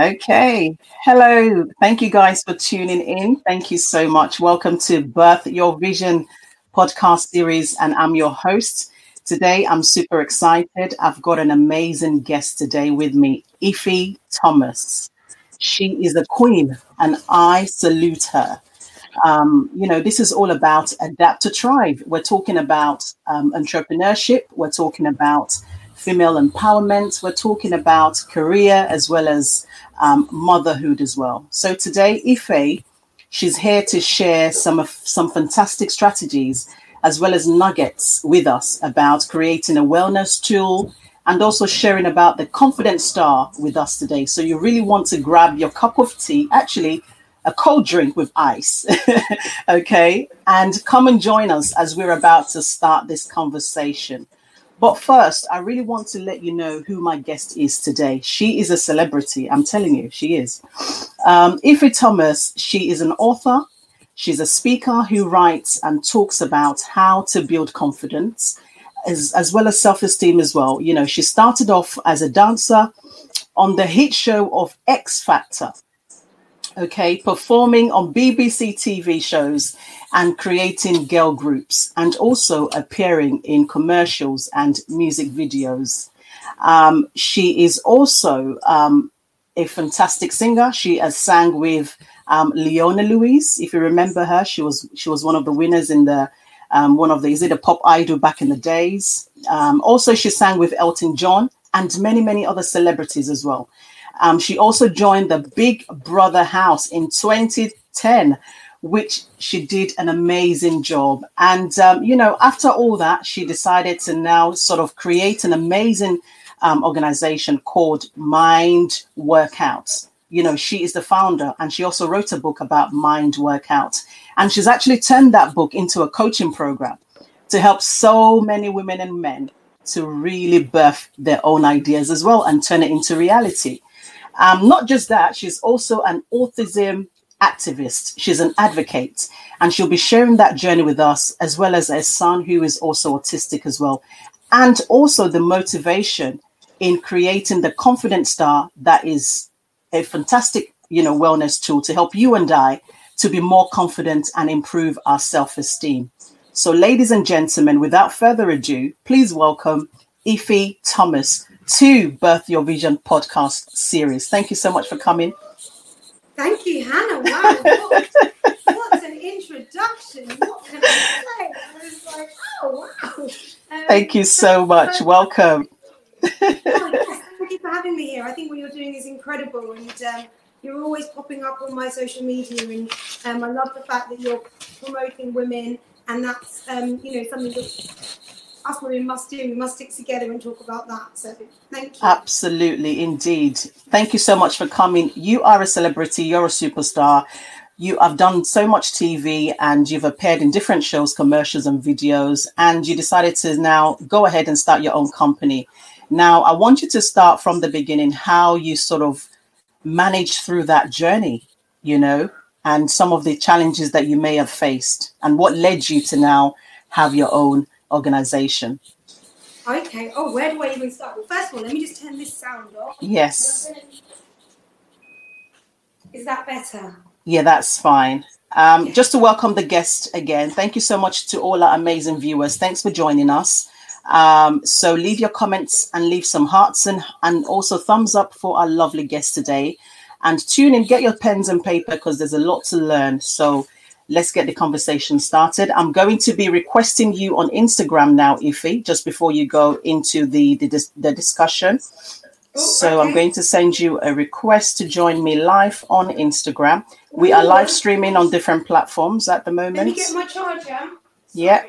Okay. Hello. Thank you guys for tuning in. Thank you so much. Welcome to Birth Your Vision podcast series, and I'm your host. Today, I'm super excited. I've got an amazing guest today with me, Ife Thomas. She is a queen, and I salute her. Um, you know, this is all about adapt to thrive. We're talking about um, entrepreneurship. We're talking about female empowerment. We're talking about career as well as um, motherhood as well. So today, Ife, she's here to share some of some fantastic strategies as well as nuggets with us about creating a wellness tool and also sharing about the confidence star with us today. So you really want to grab your cup of tea, actually a cold drink with ice, okay, and come and join us as we're about to start this conversation. But first, I really want to let you know who my guest is today. She is a celebrity. I'm telling you, she is. Um, Ife Thomas, she is an author. She's a speaker who writes and talks about how to build confidence as, as well as self esteem as well. You know, she started off as a dancer on the hit show of X Factor okay, performing on BBC TV shows and creating girl groups, and also appearing in commercials and music videos. Um, she is also um, a fantastic singer. She has sang with um, Leona Lewis. If you remember her, she was she was one of the winners in the um, one of the is it a pop idol back in the days. Um, also, she sang with Elton John and many many other celebrities as well. Um, she also joined the Big Brother House in 2010, which she did an amazing job. And, um, you know, after all that, she decided to now sort of create an amazing um, organization called Mind Workouts. You know, she is the founder and she also wrote a book about mind workout. And she's actually turned that book into a coaching program to help so many women and men to really birth their own ideas as well and turn it into reality. Um, not just that, she's also an autism activist. She's an advocate, and she'll be sharing that journey with us, as well as a son who is also autistic as well, and also the motivation in creating the confident star that is a fantastic, you know, wellness tool to help you and I to be more confident and improve our self-esteem. So, ladies and gentlemen, without further ado, please welcome Ife Thomas, to Birth Your Vision podcast series. Thank you so much for coming. Thank you, Hannah. Wow, what, what an introduction. What can I say? I was like, oh, wow. Um, Thank you so much. Welcome. oh, yes, thank you for having me here. I think what you're doing is incredible, and um, you're always popping up on my social media, and um, I love the fact that you're promoting women, and that's um, you know something that us women must do. We must stick together and talk about that. So thank you. Absolutely, indeed. Thank you so much for coming. You are a celebrity. You're a superstar. You have done so much TV and you've appeared in different shows, commercials, and videos. And you decided to now go ahead and start your own company. Now, I want you to start from the beginning, how you sort of managed through that journey, you know, and some of the challenges that you may have faced, and what led you to now have your own organization. Okay. Oh, where do I even start? Well, first of all, let me just turn this sound off. Yes. Is that better? Yeah, that's fine. Um, just to welcome the guest again, thank you so much to all our amazing viewers. Thanks for joining us. Um, so leave your comments and leave some hearts and, and also thumbs up for our lovely guest today. And tune in, get your pens and paper because there's a lot to learn. So let's get the conversation started. I'm going to be requesting you on Instagram now, Ife, just before you go into the the, the discussion. Oh, so okay. I'm going to send you a request to join me live on Instagram. We are live streaming on different platforms at the moment. Let me get my charger. Yeah.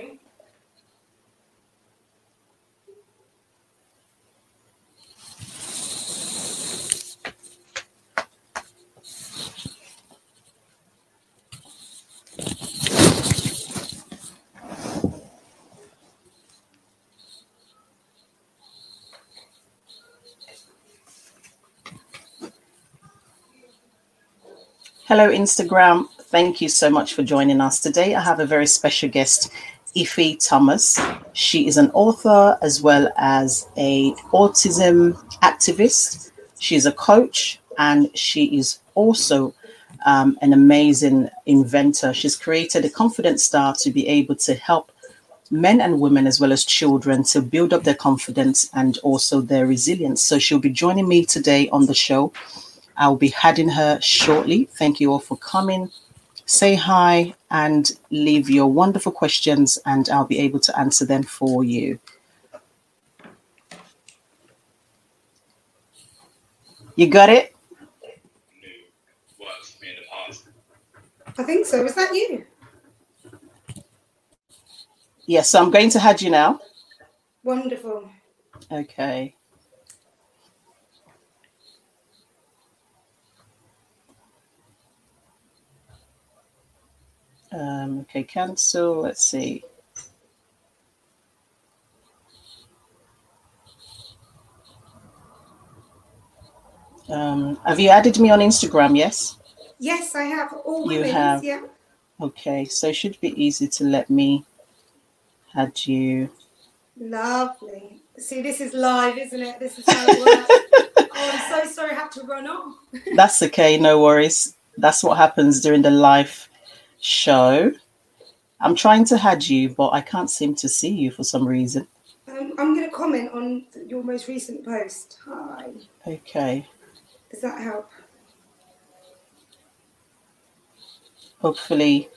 Hello, Instagram. Thank you so much for joining us today. I have a very special guest, Ife Thomas. She is an author as well as a autism activist. She's a coach, and she is also um, an amazing inventor. She's created a confident star to be able to help men and women as well as children to build up their confidence and also their resilience. So she'll be joining me today on the show. I'll be adding her shortly. Thank you all for coming. Say hi and leave your wonderful questions, and I'll be able to answer them for you. You got it? I think so. Is that you? Yes, so I'm going to add you now. Wonderful. Okay. Um, okay, cancel. Let's see. Um, have you added me on Instagram? Yes. Yes, I have. All You have. Yeah. Okay, so it should be easy to let me add you. Lovely. See, this is live, isn't it? This is how it works. oh, I'm so sorry I had to run off. That's okay, no worries. That's what happens during the live show. I'm trying to add you, but I can't seem to see you for some reason. Um, I'm going to comment on your most recent post. Hi. Okay, Does that help? hopefully.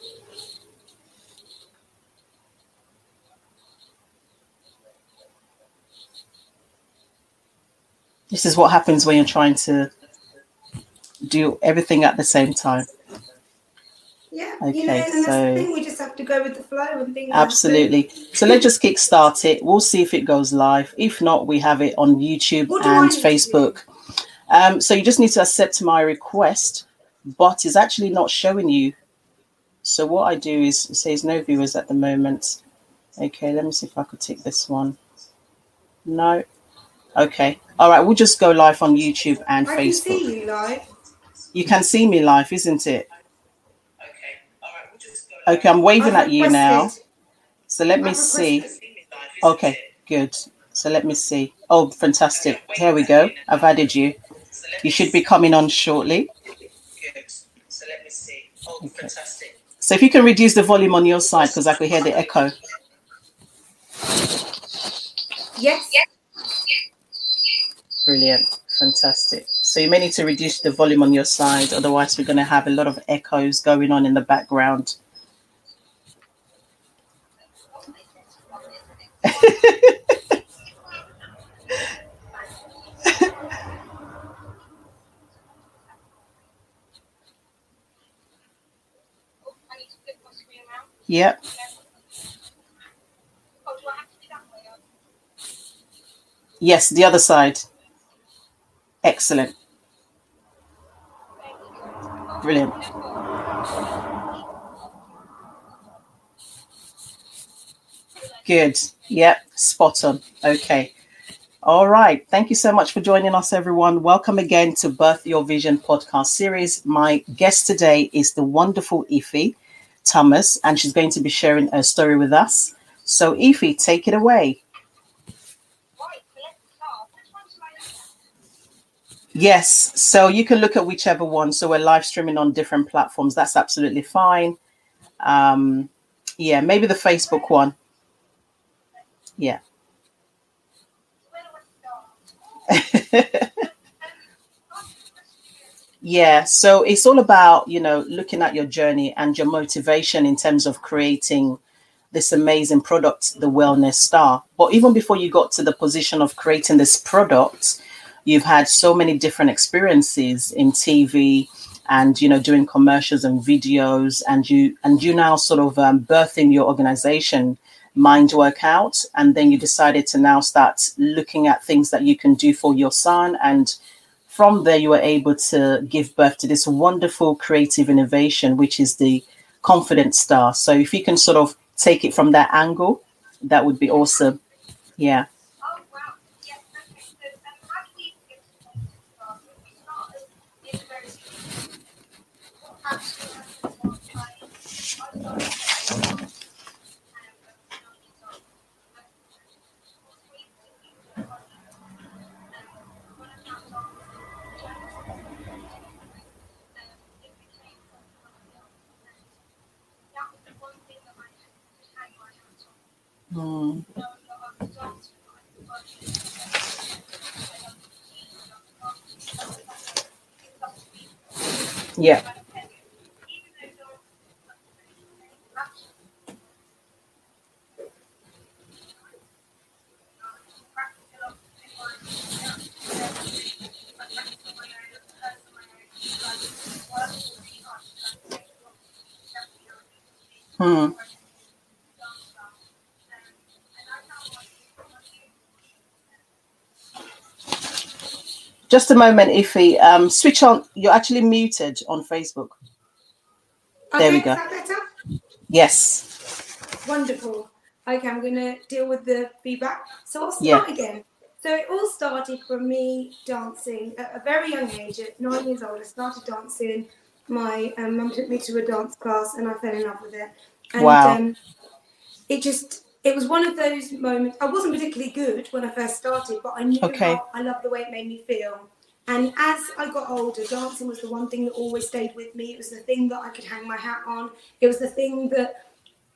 This is what happens when you're trying to do everything at the same time. Yeah. Okay, you know, and that's so- the thing. We just have to go with the flow and things. Absolutely. So let's just kick start it. We'll see if it goes live. If not, we have it on YouTube What do I and Facebook. Um, so you just need to accept my request, but it's actually not showing you. So what I do is says no viewers at the moment. Okay, let me see if I could take this one. No. Okay. All right, we'll just go live on YouTube and I can Facebook. see you live. You can see me live, isn't it? Okay, I'm waving I've at you now. So let me see. Okay, good. So let me see. Oh, fantastic. Here we go. I've added you. You should be coming on shortly. So let me see. Oh, okay. Fantastic. So if you can reduce the volume on your side, because I could hear the echo. Yes, yes. Brilliant. Fantastic. So you may need to reduce the volume on your side, otherwise we're going to have a lot of echoes going on in the background. Yep. Yes, the other side. Excellent. Brilliant. Good. Yep, spot on. Okay. All right. Thank you so much for joining us, everyone. Welcome again to Birth Your Vision podcast series. My guest today is the wonderful Ife Thomas, and she's going to be sharing her story with us. So, Ife, take it away. Yes, so you can look at whichever one. So we're live streaming on different platforms. That's absolutely fine. Um, yeah, maybe the Facebook one. Yeah. yeah, so it's all about, you know, looking at your journey and your motivation in terms of creating this amazing product, the Wellness Star. But even before you got to the position of creating this product, you've had so many different experiences in TV and you know doing commercials and videos and you and you now sort of um, birthing your organization mind work out and then you decided to now start looking at things that you can do for your son and from there you were able to give birth to this wonderful creative innovation which is the confident star. So if you can sort of take it from that angle that would be awesome. Yeah. Mm. Yeah. Hmm. Just a moment, Ife. Um, switch on. You're actually muted on Facebook. There we go. is that better? Yes. Wonderful. Okay, I'm going to deal with the feedback. So I'll Yeah. start again. So it all started from me dancing at a very young age. At nine years old, I started dancing. My um, mum took me to a dance class, and I fell in love with it. And Wow. um, it just it was one of those moments. I wasn't particularly good when I first started, but I knew Okay. how I loved the way it made me feel. And as I got older, dancing was the one thing that always stayed with me. It was the thing that I could hang my hat on. It was the thing that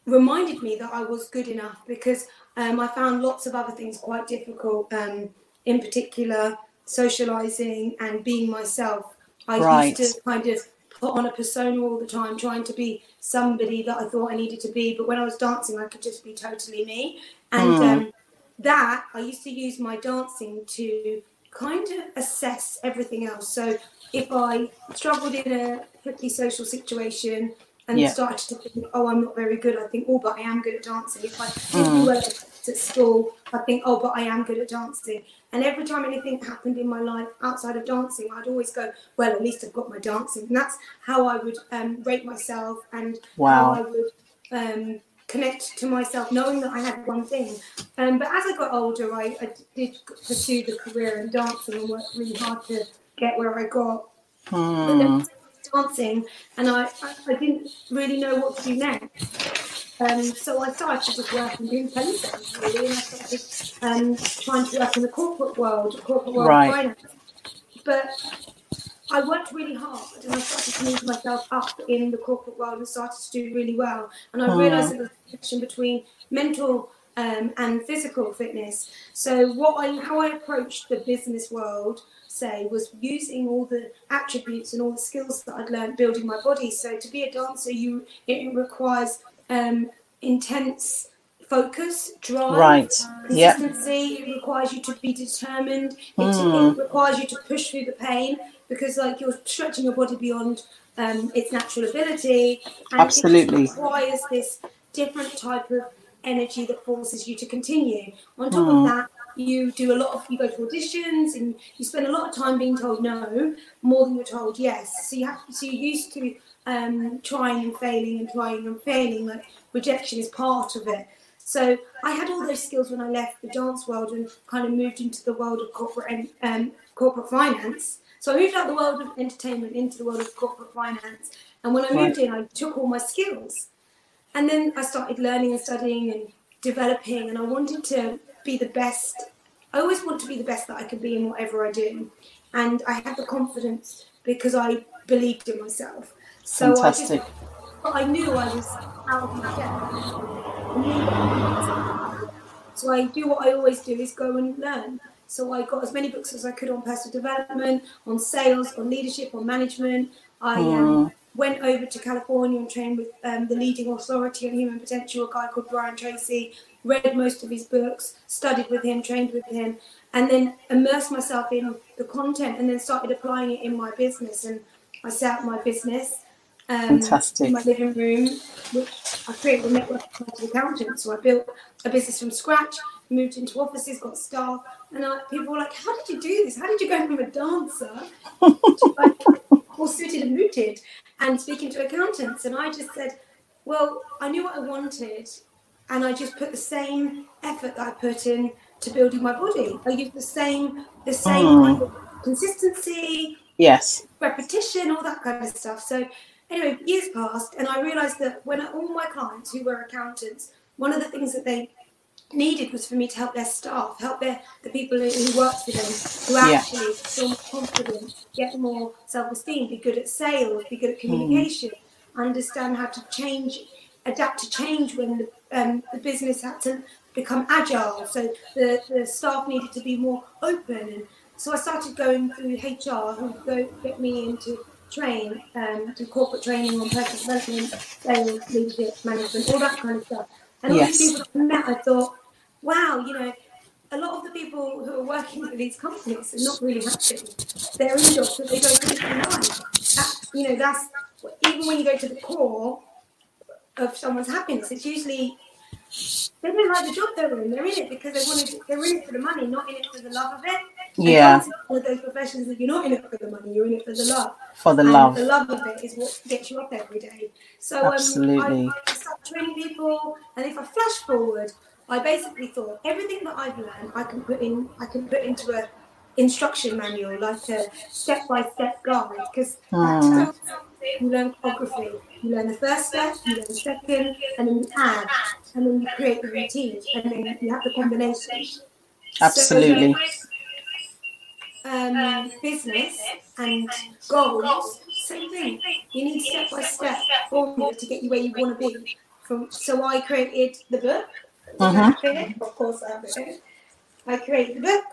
reminded me that I was good enough because um, I found lots of other things quite difficult. Um, in particular, socializing and being myself. I Right. used to kind of put on a persona all the time, trying to be somebody that I thought I needed to be. But when I was dancing, I could just be totally me. And Hmm. um, that I used to use my dancing to kind of assess everything else. So if I struggled in a tricky social situation and Yeah. started to think, oh, I'm not very good, I think, oh, but I am good at dancing. If I Mm. didn't do well at at school, I think, oh, but I am good at dancing. And every time anything happened in my life outside of dancing, I'd always go, well, at least I've got my dancing. And that's how I would um, rate myself and Wow. how I would um, connect to myself, knowing that I had one thing. Um, but as I got older, I, I did pursue the career in dancing and worked really hard to get where I got. But Hmm. then dancing, and I, I, I didn't really know what to do next. Um, so I started to just work and doing telesales really, and I started um, trying to work in the corporate world, corporate world Right. finance. But I worked really hard and I started to move myself up in the corporate world and started to do really well. And I Hmm. realised that there was a connection between mental um, and physical fitness. So what I how I approached the business world, say, was using all the attributes and all the skills that I'd learned building my body. So to be a dancer, you it requires um, intense focus, drive, Right. Consistency. It requires you to be determined. It, Hmm. it requires you to push through the pain because, like, you're stretching your body beyond um, its natural ability. And Absolutely. It requires this different type of energy that forces you to continue. On top Hmm. of that, you do a lot of you go to auditions and you spend a lot of time being told no more than you're told yes. So you have to, so you're used to um, trying and failing and trying and failing. Like rejection is part of it. So I had all those skills when I left the dance world and kind of moved into the world of corporate and um, corporate finance. So I moved out of the world of entertainment into the world of corporate finance. And when I moved in, I took all my skills. And then I started learning and studying and developing, and I wanted to be the best. I always want to be the best that I can be in whatever I do. And I had the confidence because I believed in myself. So Fantastic. I just, I knew I was out of my depth. I knew that I was- So I do what I always do is go and learn. So I got as many books as I could on personal development, on sales, on leadership, on management. I um, went over to California and trained with um, the leading authority on human potential, a guy called Brian Tracy. Read most of his books, studied with him, trained with him, and then immersed myself in the content, and then started applying it in my business. And I set up my business um, Fantastic. in my living room, which I created a network of chartered accountants. So I built a business from scratch, moved into offices, got staff, and I, people were like, "How did you do this? How did you go from a dancer to like, all suited and booted and speaking to accountants?" And I just said, "Well, I knew what I wanted, and I just put the same effort that I put in to building my body. I used the same, the same Mm. kind of consistency, Yes. repetition, all that kind of stuff. So anyway, years passed, and I realised that when all my clients who were accountants, one of the things that they needed was for me to help their staff, help their the people who, who worked with them, who Yeah. actually feel more confident, get more self-esteem, be good at sales, be good at communication, understand how to change, adapt to change when the, um, the business had to become agile. So the, the staff needed to be more open, and so I started going through HR, who go get me into train, um, do corporate training on personal development, sales, leadership, management, all that kind of stuff. And all Yes. these people I met, I thought, wow, you know, a lot of the people who are working for these companies are not really happy. They're in jobs that they don't really like. That, you know, that's even when you go to the core of someone's happiness, it's usually they don't like the job they're in. They're in it because they want to. They're in it for the money, not in it for the love of it. Yeah. With those professions, that you're not in it for the money, you're in it for the love. For the and love. the love of it is what gets you up every day. So um, Absolutely. I, I started training people, and if I flash forward, I basically thought everything that I've learned, I can put in. I can put into a instruction manual, like a step-by-step guide, because Hmm. you learn choreography. You learn the first step, you learn the second, and then you add, and then you create the routine, and then you have the combination. Absolutely. Um, business and goals, same thing. You need step by step formula to get you where you want to be. From so I created the book. I have it, Of course, I have it. I created the book.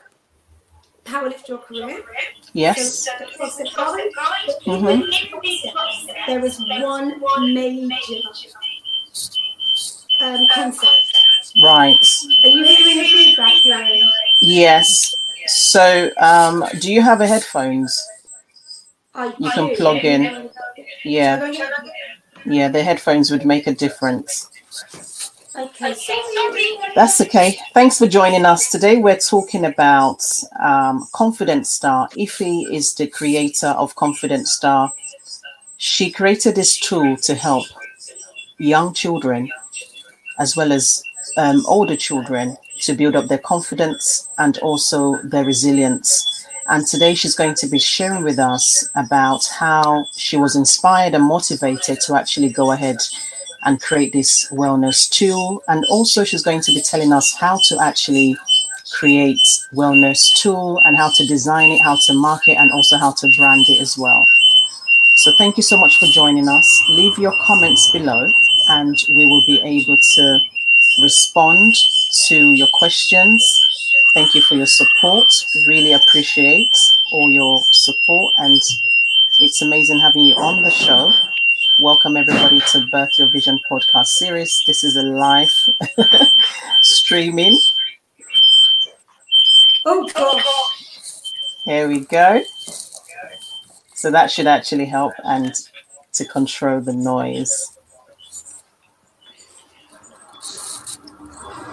Power lift your career. Yes. So, across the college, but even in there is one major um, concept. Right. Are you hearing the feedback, Lauren? Yes. So, um, do you have a headphones? I You can do. plug in. Yeah. Yeah, the headphones would make a difference. Okay. That's okay. Thanks for joining us today. We're talking about um, Confident Star. Ife is the creator of Confident Star. She created this tool to help young children as well as um, older children to build up their confidence and also their resilience. And today she's going to be sharing with us about how she was inspired and motivated to actually go ahead and create this wellness tool. And also, she's going to be telling us how to actually create wellness tool and how to design it, how to market, and also how to brand it as well. So, thank you so much for joining us. Leave your comments below, and we will be able to respond to your questions. Thank you for your support. Really appreciate all your support, and it's amazing having you on the show. Welcome everybody to Birth Your Vision podcast series. This is a live streaming. Oh gosh. Here we go. So that should actually help and to control the noise.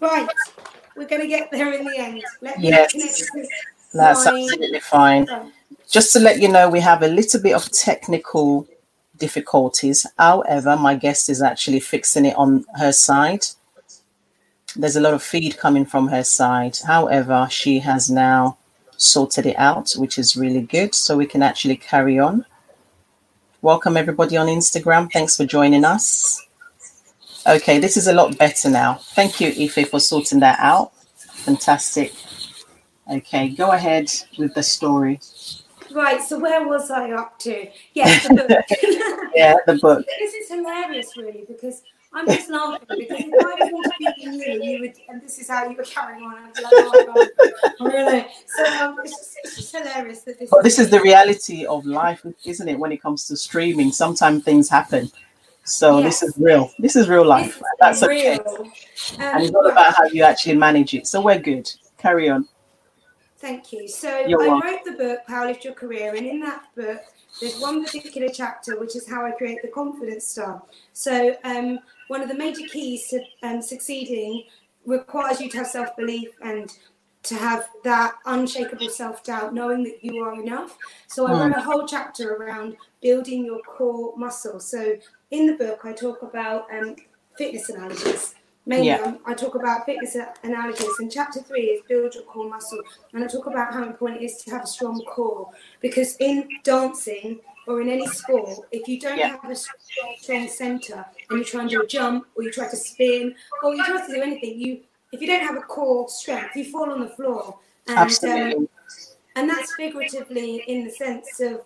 Right. We're going to get there in the end. Let Yes. That's line. absolutely fine. Just to let you know, we have a little bit of technical difficulties. However, my guest is actually fixing it on her side. There's a lot of feed coming from her side. However, she has now sorted it out, which is really good. So we can actually carry on. Welcome, everybody on Instagram. Thanks for joining us. Okay, this is a lot better now. Thank you, Ife, for sorting that out. Fantastic. Okay, go ahead with the story. Right. So where was I up to? Yes, the book. Yeah, the book. this is hilarious, really, because I'm just laughing because if I be you, you would, and this is how you were carrying on. I'd be like, oh god, I. So um, it's, just, it's just hilarious that this. But this is the reality of life, isn't it? When it comes to streaming, sometimes things happen. So this is real. This is real life. is That's okay. Um, And it's all right. about how you actually manage it. So we're good. Carry on. Thank you. So You're I welcome. wrote the book, Power Lift Your Career, and in that book, there's one particular chapter which is how I create the confidence star. So um, one of the major keys to um, succeeding requires you to have self-belief and to have that unshakable self-doubt, knowing that you are enough. So I wrote a whole chapter around building your core muscle. So in the book, I talk about um, fitness analogies. Mainly, Yeah. um, I talk about fitness analogies, and chapter three is build your core muscle. And I talk about how important it is to have a strong core because in dancing or in any sport, if you don't Yeah. have a strong, center and you try and do a jump or you try to spin or you try to do anything, you if you don't have a core strength, you fall on the floor. And, um, Absolutely. and that's figuratively in the sense of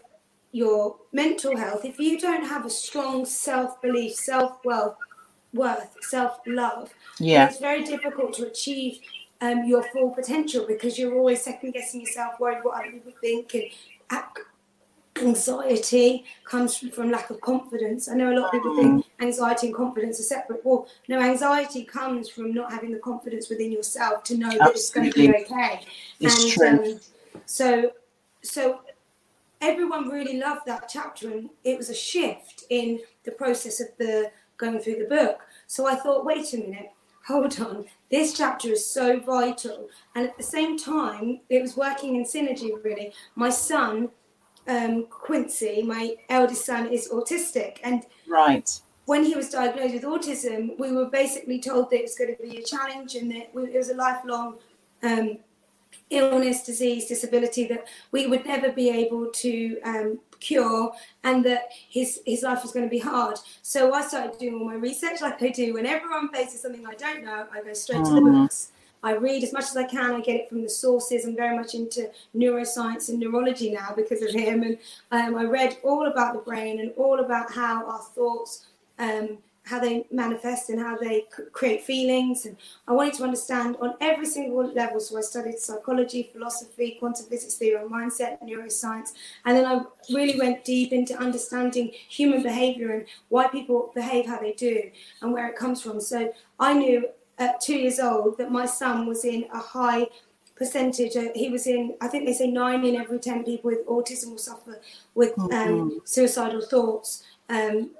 your mental health. If you don't have a strong self belief, self worth, worth, self love, Yeah. it's very difficult to achieve um, your full potential because you're always second guessing yourself, worried what other people think, and anxiety comes from, lack of confidence. I know a lot of people think anxiety and confidence are separate. Well, no, anxiety comes from not having the confidence within yourself to know that it's going to be okay. It's and true. Um, so, so everyone really loved that chapter, and it was a shift in the process of the going through the book. So I thought, wait a minute, hold on, this chapter is so vital. And at the same time, it was working in synergy. Really, my son, um, Quincy, my eldest son, is autistic, and Right. when he was diagnosed with autism, we were basically told that it was going to be a challenge and that it was a lifelong um, illness, disease, disability that we would never be able to um, cure, and that his his life was going to be hard. So I started doing all my research, like I do. Whenever I'm something I don't know, I go straight to the Mhm. books. I read as much as I can. I get it from the sources. I'm very much into neuroscience and neurology now because of him. And um, I read all about the brain and all about how our thoughts, um, how they manifest and how they create feelings. And I wanted to understand on every single level. So I studied psychology, philosophy, quantum physics theory, mindset, neuroscience. And then I really went deep into understanding human behavior and why people behave how they do and where it comes from. So I knew at two years old that my son was in a high percentage. uh, He was in, I think they say nine in every 10 people with autism will suffer with um, suicidal thoughts. Um,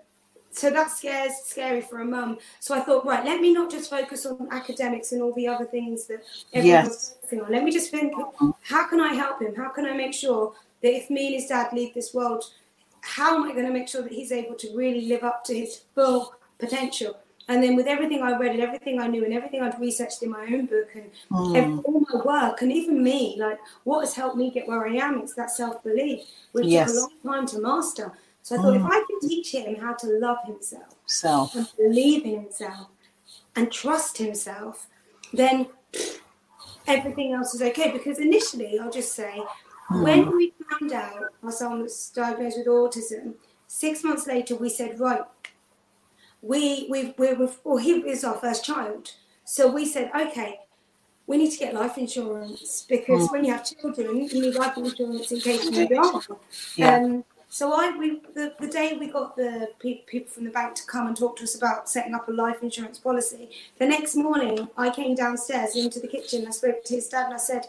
so that scares scary for a mum. So I thought, right, let me not just focus on academics and all the other things that everyone's Yes. focusing on. Let me just think, how can I help him? How can I make sure that if me and his dad leave this world, how am I going to make sure that he's able to really live up to his full potential? And then with everything I read and everything I knew and everything I'd researched in my own book and hmm. every, all my work and even me, like what has helped me get where I am, it's that self belief, which Yes. took a long time to master. So I thought if hmm. I can teach him how to love himself Self. and believe in himself and trust himself, then everything else is okay. Because initially, I'll just say, hmm. when we found out our son was diagnosed with autism, six months later, we said, right, we we we we well, he is our first child, so we said, okay. We need to get life insurance because when you have children, you need life insurance in case you die. Yeah. Um, so I, we, the, the day we got the pe- people from the bank to come and talk to us about setting up a life insurance policy, the next morning I came downstairs into the kitchen. I spoke to his dad and I said,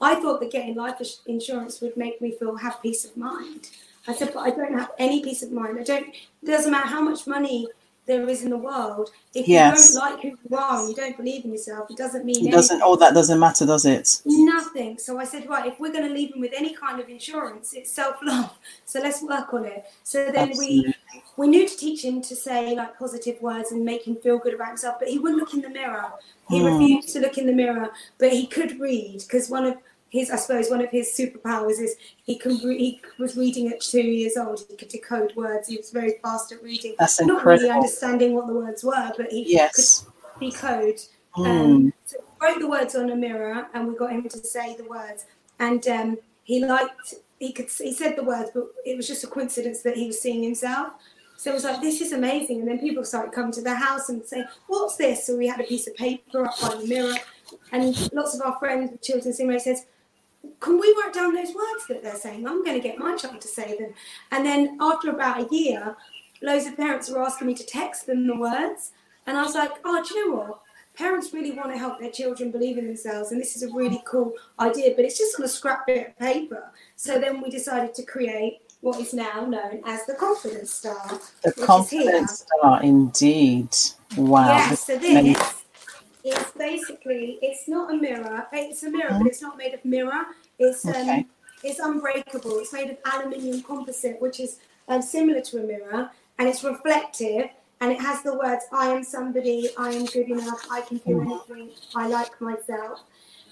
I thought that getting life insurance would make me feel have peace of mind. I said, but I don't have any peace of mind. I don't. It doesn't matter how much money there is in the world. If Yes. you don't like who you are and you don't believe in yourself, it doesn't mean It anything. doesn't. All that doesn't matter, does it? Nothing. So I said, right, if we're going to leave him with any kind of insurance, it's self love. So let's work on it. So then Absolutely. we we knew to teach him to say like positive words and make him feel good about himself, but he wouldn't look in the mirror. He Hmm. refused to look in the mirror, but he could read because one of his, I suppose, one of his superpowers is he can. Re- he was reading at two years old. He could decode words. He was very fast at reading. That's Not really understanding what the words were, but he Yes. could decode Mm. um, so wrote the words on a mirror and we got him to say the words. And um, he liked, he could, he said the words, but it was just a coincidence that he was seeing himself. So it was like, this is amazing. And then people started coming to the house and saying, what's this? So we had a piece of paper up by the mirror. And lots of our friends with children's singing says, can we write down those words that they're saying? I'm going to get my child to say them. And then after about a year, loads of parents were asking me to text them the words. And I was like, oh, do you know what? parents really want to help their children believe in themselves, and this is a really cool idea, but it's just on a scrap bit of paper. So then we decided to create what is now known as the Confidence Star. The Confidence Star, indeed. Wow. Yeah, so this is basically, it's not a mirror. It's a mirror, mm-hmm. but it's not made of mirror. It's um, okay. it's unbreakable. It's made of aluminium composite, which is um, similar to a mirror, and it's reflective and it has the words I am somebody, I am good enough, I can do mm. anything, I like myself.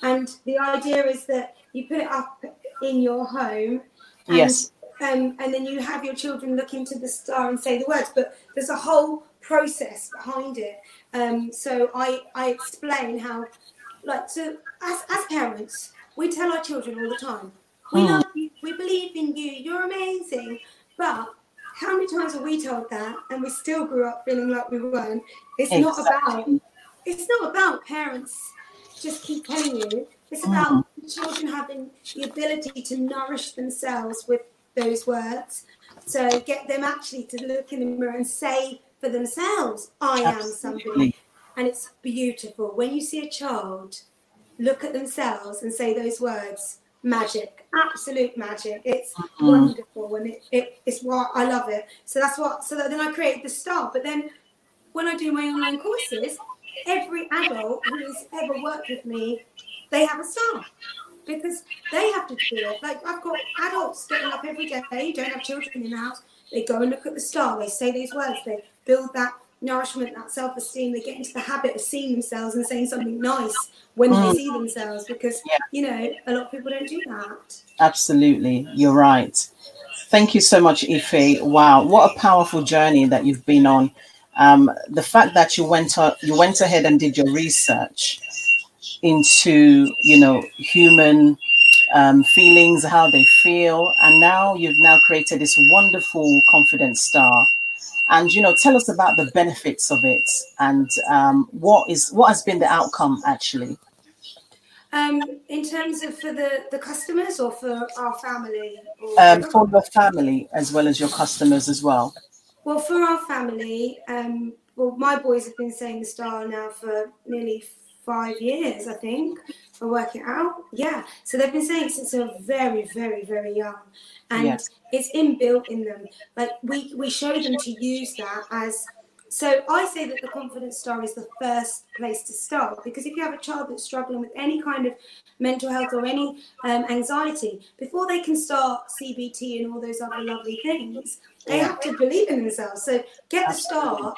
And the idea is that you put it up in your home. And, yes. Um, and then you have your children look into the star and say the words, but there's a whole process behind it. Um, so I, I explain how, like, so as, as parents, we tell our children all the time, we mm. love you, we believe in you, you're amazing. But how many times have we told that and we still grew up feeling like we weren't? It's exactly. not about it's not about parents just keep telling you. It's about mm-hmm. children having the ability to nourish themselves with those words. So get them actually to look in the mirror and say for themselves, I Absolutely. am somebody. And it's beautiful. When you see a child look at themselves and say those words, magic, absolute magic. It's mm-hmm. wonderful and it, it, it's what I love it. So that's what. So then I created the star. But then when I do my online courses, every adult who's ever worked with me, they have a star because they have to do it. Like I've got adults getting up every day, don't have children in the house. They go and look at the star. They say these words. They build that nourishment, that self esteem, they get into the habit of seeing themselves and saying something nice when mm. they see themselves because, yeah. you know, a lot of people don't do that. Absolutely. You're right. Thank you so much, Ife. Wow, what a powerful journey that you've been on. Um, the fact that you went uh, you went ahead and did your research into you know human um, feelings, how they feel, and now you've now created this wonderful confidence star and you know tell us about the benefits of it and um, what is what has been the outcome actually? Um, in terms of for the the customers or for our family um, for your family as well as your customers as well. Well for our family um, well my boys have been saying the star now for nearly five years i think for working out. Yeah so they've been saying since they're very very very young and yes. it's inbuilt in them. But we we show them to use that as. So I say that the confidence star is the first place to start because if you have a child that's struggling with any kind of mental health or any um, anxiety, before they can start CBT and all those other lovely things, they yeah. have to believe in themselves. So get the star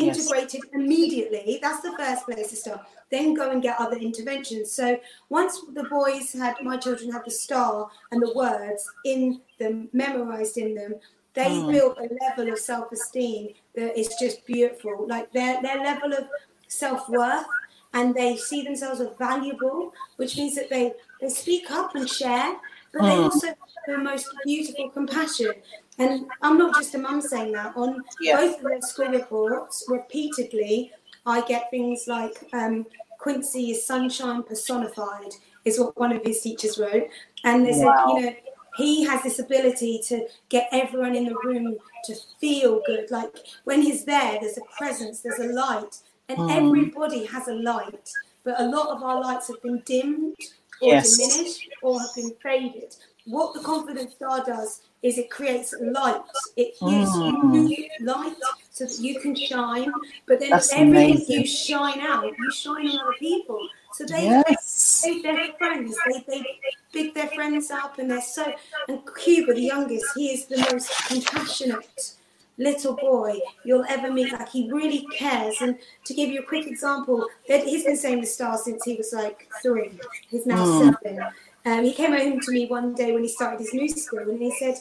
integrated yes. immediately. That's the first place to start then go and get other interventions. So once the boys had, my children had the star and the words in them, memorized in them, they mm. built a level of self-esteem that is just beautiful. Like their their level of self-worth and they see themselves as valuable, which means that they they speak up and share, but mm. they also have the most beautiful compassion. And I'm not just a mum saying that. On yeah. both of their school reports, repeatedly, I get things like um, Quincy is sunshine personified, is what one of his teachers wrote. And they wow. said, you know, he has this ability to get everyone in the room to feel good. Like when he's there, there's a presence, there's a light, and mm. everybody has a light. But a lot of our lights have been dimmed or yes. diminished or have been faded. What the confidence star does is it creates light. It gives mm. you light so that you can shine. But then That's everything amazing. you shine out, you shine on other people. So they, yes. they, their friends, they, they pick their friends up, and they're so. And Cuba, the youngest, he is the most compassionate little boy you'll ever meet. Like he really cares. And to give you a quick example, that he's been saying the star since he was like three. He's now mm. seven. Um, he came home to me one day when he started his new school, and he said,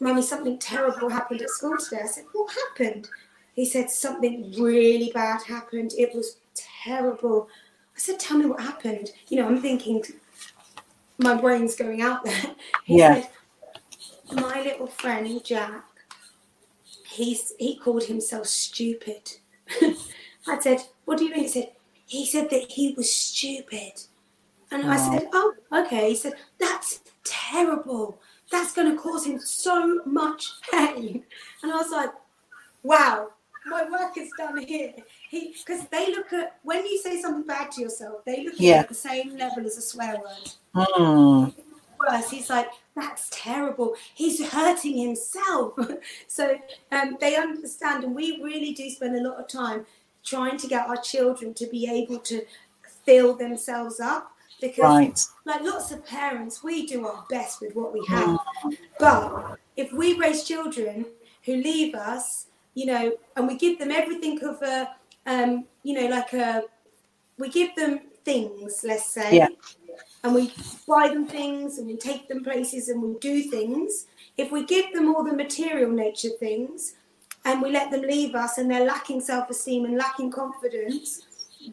"Mummy, something terrible happened at school today." I said, "What happened?" He said, "Something really bad happened. It was terrible." I said, "Tell me what happened." You know, I'm thinking, my brain's going out there. He yeah. said, "My little friend Jack, he's he called himself stupid." I said, "What do you mean?" He said, "He said that he was stupid." And I said, Oh, okay. He said, That's terrible. That's going to cause him so much pain. And I was like, Wow, my work is done here. He because they look at when you say something bad to yourself, they look at Yeah. at the same level as a swear word. Hmm. Worse, he's like, that's terrible. He's hurting himself. so um, they understand, and we really do spend a lot of time trying to get our children to be able to fill themselves up because Right. like lots of parents, we do our best with what we have. But if we raise children who leave us, you know, and we give them everything of a, um, you know, like a, we give them things, let's say, Yeah. and we buy them things and we take them places and we do things. If we give them all the material nature things and we let them leave us and they're lacking self esteem and lacking confidence,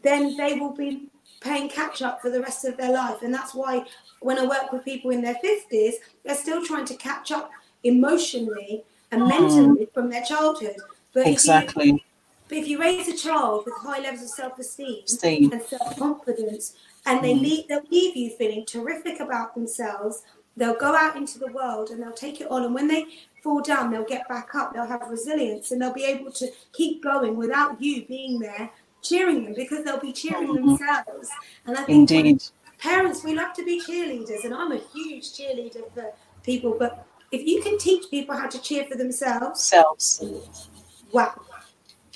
then they will be paying catch up for the rest of their life. And that's why when I work with people in their 50s, they're still trying to catch up emotionally and hmm. mentally from their childhood. But if you- Exactly. but if you raise a child with high levels of self-esteem and self-confidence, and they hmm. leave, they'll leave you feeling terrific about themselves, they'll go out into the world and they'll take it on. And when they fall down, they'll get back up. They'll have resilience, and they'll be able to keep going without you being there cheering them because they'll be cheering mm-hmm. themselves. And I think Indeed. parents, we love to be cheerleaders, and I'm a huge cheerleader for people. But if you can teach people how to cheer for themselves, Selves. wow.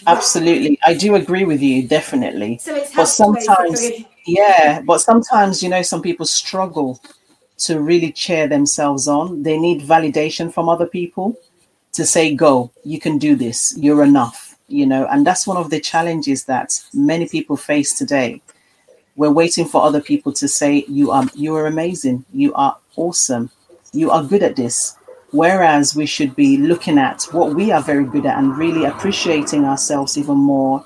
Absolutely. I do agree with you, definitely. So it's But sometimes, yeah, but sometimes, you know, some people struggle to really cheer themselves on. They need validation from other people to say, go, you can do this, you're enough, you know, and that's one of the challenges that many people face today. We're waiting for other people to say, you are, you are amazing, you are awesome, you are good at this. Whereas we should be looking at what we are very good at and really appreciating ourselves even more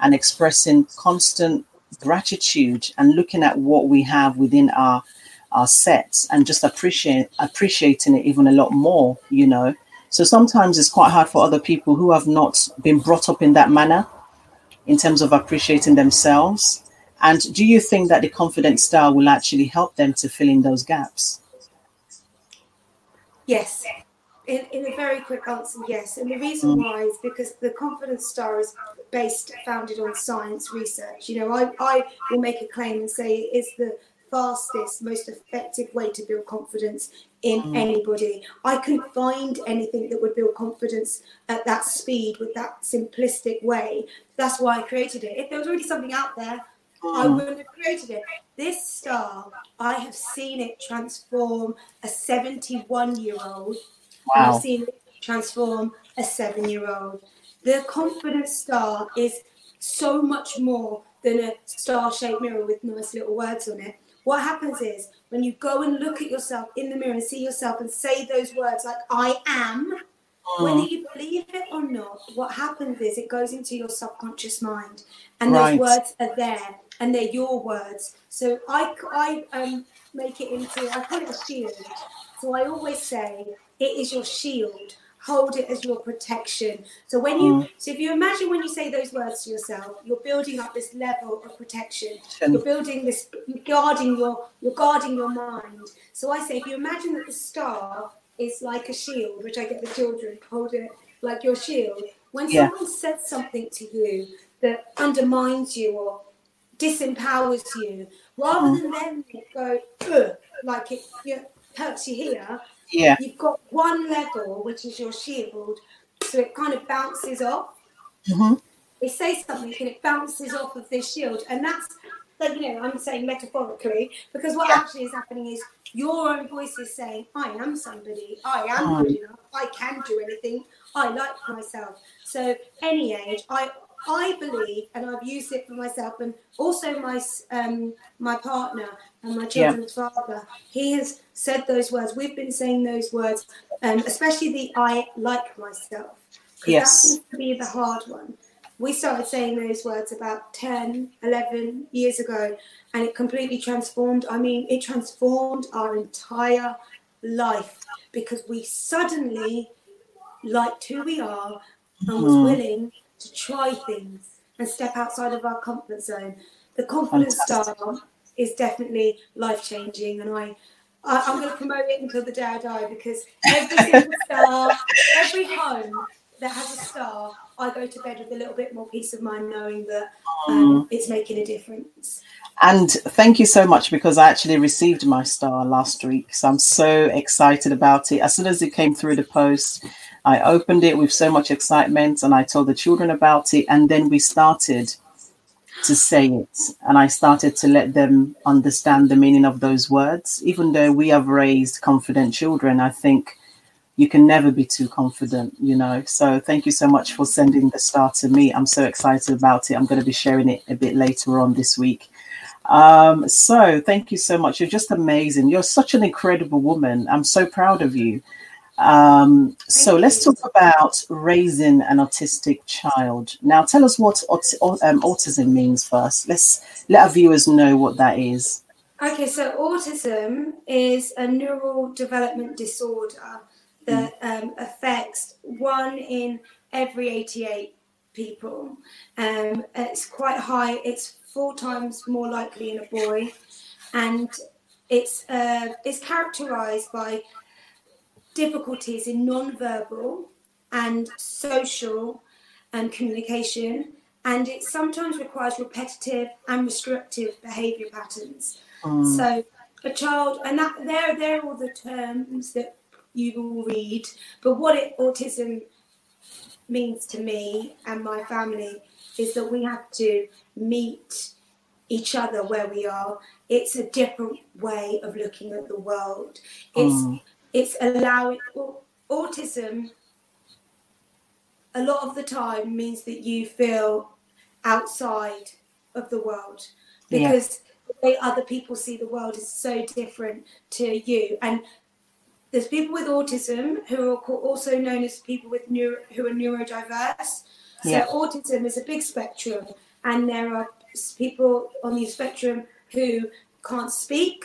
and expressing constant gratitude and looking at what we have within our our sets and just appreciate appreciating it even a lot more you know so sometimes it's quite hard for other people who have not been brought up in that manner in terms of appreciating themselves and do you think that the confidence star will actually help them to fill in those gaps Yes. In, in a very quick answer, yes. And the reason mm. why is because the confidence star is based, founded on science research. You know, I, I will make a claim and say it's the fastest, most effective way to build confidence in mm. anybody. I couldn't find anything that would build confidence at that speed with that simplistic way. That's why I created it. If there was already something out there, I mm. wouldn't have created it. This star, I have seen it transform a 71 year old. Wow. I've seen it transform a seven year old. The confidence star is so much more than a star shaped mirror with nice little words on it. What happens is when you go and look at yourself in the mirror and see yourself and say those words like, I am, whether you believe it or not, what happens is it goes into your subconscious mind, and those words are there, and they're your words. So I, I um, make it into I call it a shield. So I always say it is your shield. Hold it as your protection. So when you, mm. so if you imagine when you say those words to yourself, you're building up this level of protection. You're building this, you're guarding your, you're guarding your mind. So I say, if you imagine that the star is like a shield, which I get the children hold it like your shield. When Yeah. someone says something to you that undermines you or disempowers you, rather mm. than them go like it you know, hurts you here, yeah. You've got one level which is your shield, so it kind of bounces off. hmm They say something and it bounces off of this shield, and that's like you know I'm saying metaphorically because what actually is happening is your own voice is saying I am somebody, I am good enough, I can do anything, I like myself. So any age, I I believe, and I've used it for myself, and also my um, my partner and my Yeah. children's father. He has said those words. We've been saying those words, um, especially the "I like myself." Yes. that seems to be the hard one. We started saying those words about 10, 11 years ago, and it completely transformed. I mean, it transformed our entire life because we suddenly liked who we are and was willing to try things and step outside of our comfort zone. The confidence Fantastic. star is definitely life changing, and I, I I'm going to promote it until the day I die because every single star, every home that has a star I go to bed with a little bit more peace of mind knowing that um, mm. it's making a difference. And thank you so much because I actually received my star last week. So I'm so excited about it. As soon as it came through the post, I opened it with so much excitement and I told the children about it. And then we started to say it. And I started to let them understand the meaning of those words. Even though we have raised confident children, I think you can never be too confident, you know. So thank you so much for sending the star to me. I'm so excited about it. I'm going to be sharing it a bit later on this week. Um, so thank you so much. You're just amazing. You're such an incredible woman. I'm so proud of you. Um, so let's talk about raising an autistic child. Now, tell us what aut- um, autism means first. Let's let our viewers know what that is. Okay, so autism is a neural development disorder that um, affects one in every 88 people. Um, it's quite high, it's four times more likely in a boy, and it's, uh, it's characterized by difficulties in non-verbal and social and communication, and it sometimes requires repetitive and restrictive behavior patterns. Mm. So a child, and that there, there are all the terms that you will read. But what it, autism means to me and my family is that we have to meet each other where we are. It's a different way of looking at the world. It's mm. It's allowing autism. A lot of the time means that you feel outside of the world because yeah. the way other people see the world is so different to you. And there's people with autism who are also known as people with neuro, who are neurodiverse. So yeah. autism is a big spectrum, and there are people on the spectrum who can't speak.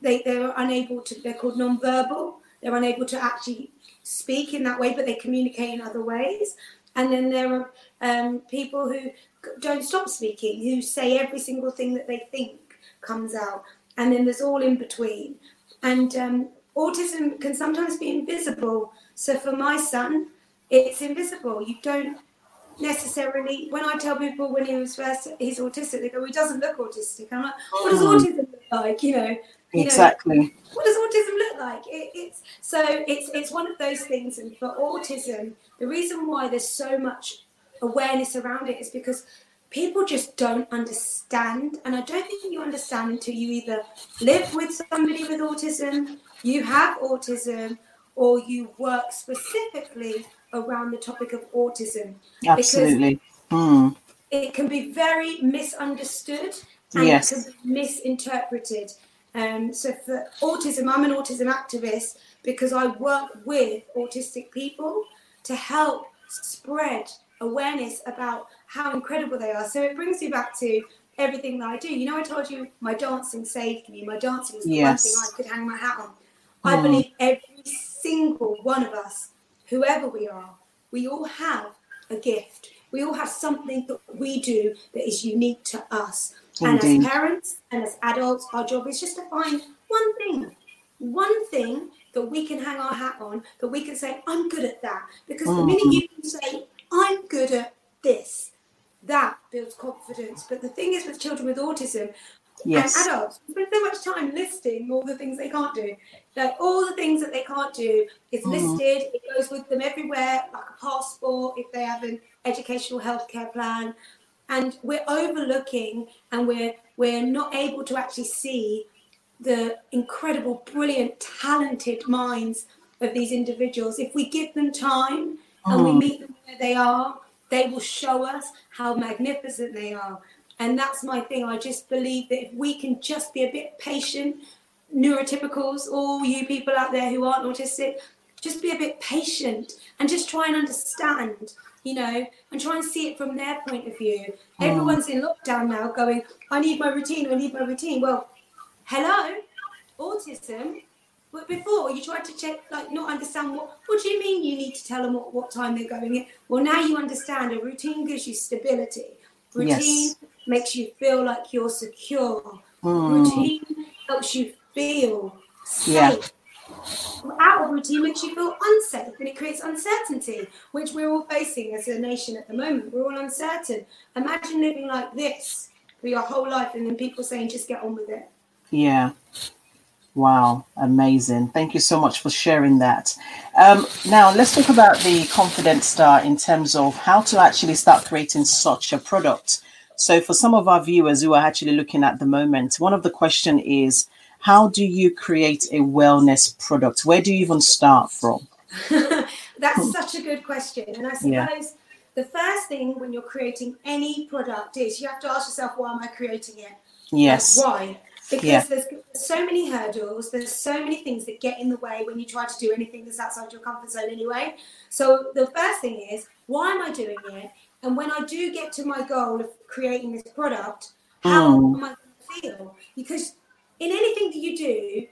They they're unable to. They're called non-verbal. They're unable to actually speak in that way, but they communicate in other ways. And then there are um, people who don't stop speaking, who say every single thing that they think comes out. And then there's all in between. And um, autism can sometimes be invisible. So for my son, it's invisible. You don't necessarily when I tell people when he was first he's autistic, they go, well, he doesn't look autistic. I'm like, what does mm. autism look like? You know, you exactly. Know, what does autism look like? It, it's so it's it's one of those things. And for autism, the reason why there's so much awareness around it is because people just don't understand. And I don't think you understand until you either live with somebody with autism, you have autism, or you work specifically around the topic of autism. Absolutely. Hmm. It can be very misunderstood and yes. it can be misinterpreted. Um, so for autism, I'm an autism activist because I work with autistic people to help spread awareness about how incredible they are. So it brings me back to everything that I do. You know, I told you my dancing saved me. My dancing is the yes. one thing I could hang my hat on. Mm. I hmm. believe every single one of us, whoever we are, we all have a gift. We all have something that we do that is unique to us. Indeed. And as parents and as adults, our job is just to find one thing, one thing that we can hang our hat on, that we can say, I'm good at that. Because mm-hmm. the minute you can say, I'm good at this, that builds confidence. But the thing is with children with autism yes. and adults, spend so much time listing all the things they can't do. Like all the things that they can't do is mm. listed, it goes with them everywhere, like a passport, if they have an educational healthcare plan. And we're overlooking and we're we're not able to actually see the incredible, brilliant, talented minds of these individuals. If we give them time and we mm. meet them where they are, they will show us how magnificent they are. And that's my thing. I just believe that if we can just be a bit patient, neurotypicals, all you people out there who aren't autistic, just be a bit patient and just try and understand, you know, and try and see it from their point of view. Mm. Everyone's in lockdown now going, I need my routine, I need my routine. Well, hello, autism but before you tried to check, like not understand what. What do you mean you need to tell them what, what time they're going in? Well, now you understand. A routine gives you stability. Routine yes. Makes you feel like you're secure. Mm. Routine helps you feel safe. Yeah. out of routine makes you feel unsafe and it creates uncertainty, which we're all facing as a nation at the moment. We're all uncertain. Imagine living like this for your whole life and then people saying, just get on with it. Yeah. Wow, amazing. Thank you so much for sharing that. Um, now, let's talk about the Confident Star in terms of how to actually start creating such a product. So, for some of our viewers who are actually looking at the moment, one of the question is, how do you create a wellness product? Where do you even start from? That's hmm. such a good question. And I suppose yeah. the first thing when you're creating any product is you have to ask yourself, why am I creating it? Yes. why? Because yeah. there's so many hurdles, there's so many things that get in the way when you try to do anything that's outside your comfort zone anyway. So the first thing is, why am I doing it? And when I do get to my goal of creating this product, how mm. am I going to feel? Because in anything that you do,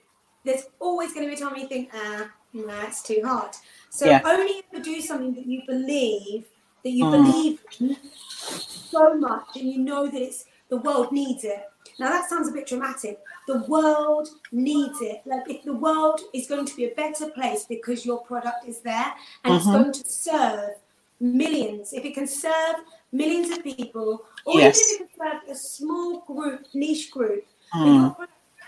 there's always going to be a time you think, ah, nah, it's too hard. So yeah. only you do something that you believe, that you mm. believe in so much, and you know that it's the world needs it. Now that sounds a bit dramatic. The world needs it. Like if the world is going to be a better place because your product is there and mm-hmm. it's going to serve millions. If it can serve millions of people, or yes. even if it can serve a small group, niche group, mm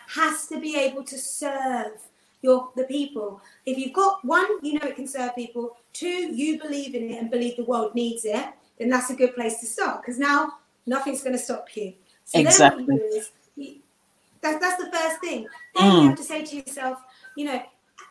has to be able to serve your the people. If you've got one, you know it can serve people. Two, you believe in it and believe the world needs it. Then that's a good place to start because now nothing's going to stop you. So exactly. Then is, you, that, that's the first thing. Then mm. you have to say to yourself, you know,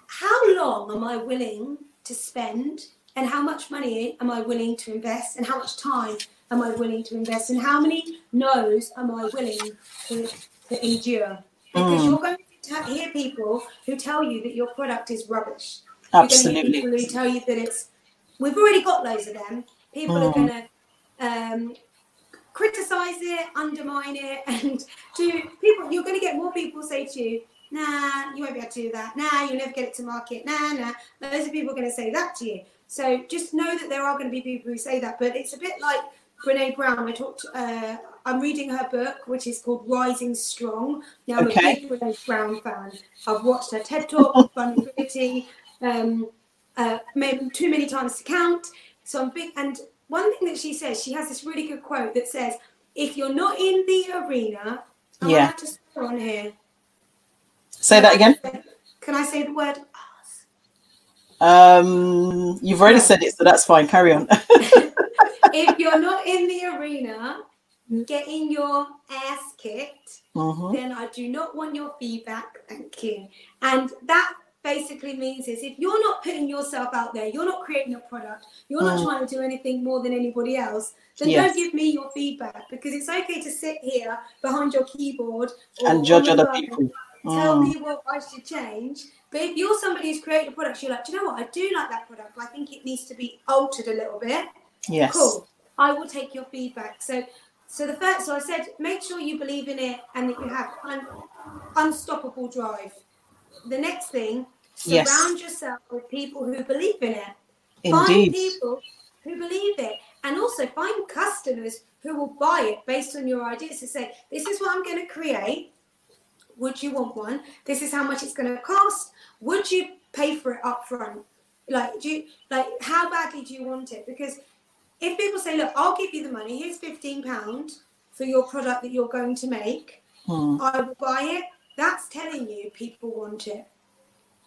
how long am I willing to spend and how much money am I willing to invest and how much time am I willing to invest and how many no's am I willing to, to endure? because mm. you're going to hear people who tell you that your product is rubbish. Absolutely. You're going to hear people who tell you that it's. We've already got loads of them. People mm. are going to um, criticize it, undermine it, and to people, you're going to get more people say to you, "Nah, you won't be able to do that. Nah, you'll never get it to market. Nah, nah." Those are people going to say that to you. So just know that there are going to be people who say that, but it's a bit like Brene Brown. I talked. Uh, I'm reading her book, which is called Rising Strong. Now, I'm okay. a big Brene Brown fan. I've watched her TED Talk, Vulnerability, um, uh, maybe too many times to count. So I'm big. And one thing that she says, she has this really good quote that says, "If you're not in the arena, I yeah. have to swear on here." Say that again. Can I say the word? Um, you've already said it, so that's fine. Carry on. if you're not in the arena, getting your ass kicked, mm-hmm. then I do not want your feedback. Thank you. And that basically means is if you're not putting yourself out there, you're not creating a product, you're not mm. trying to do anything more than anybody else, then yes. don't give me your feedback because it's okay to sit here behind your keyboard and judge other people. Tell mm. me what I should change. But if you're somebody who's created a product, you're like, do you know what? I do like that product. I think it needs to be altered a little bit. Yes. Cool. I will take your feedback. So so the first, so I said, make sure you believe in it and that you have un, unstoppable drive. The next thing, surround yes. yourself with people who believe in it. Indeed. Find people who believe it, and also find customers who will buy it based on your ideas. To say, this is what I'm going to create. Would you want one? This is how much it's going to cost. Would you pay for it up front? Like, do you like how badly do you want it? Because if people say, look, I'll give you the money, here's £15 for your product that you're going to make, hmm. I will buy it, that's telling you people want it.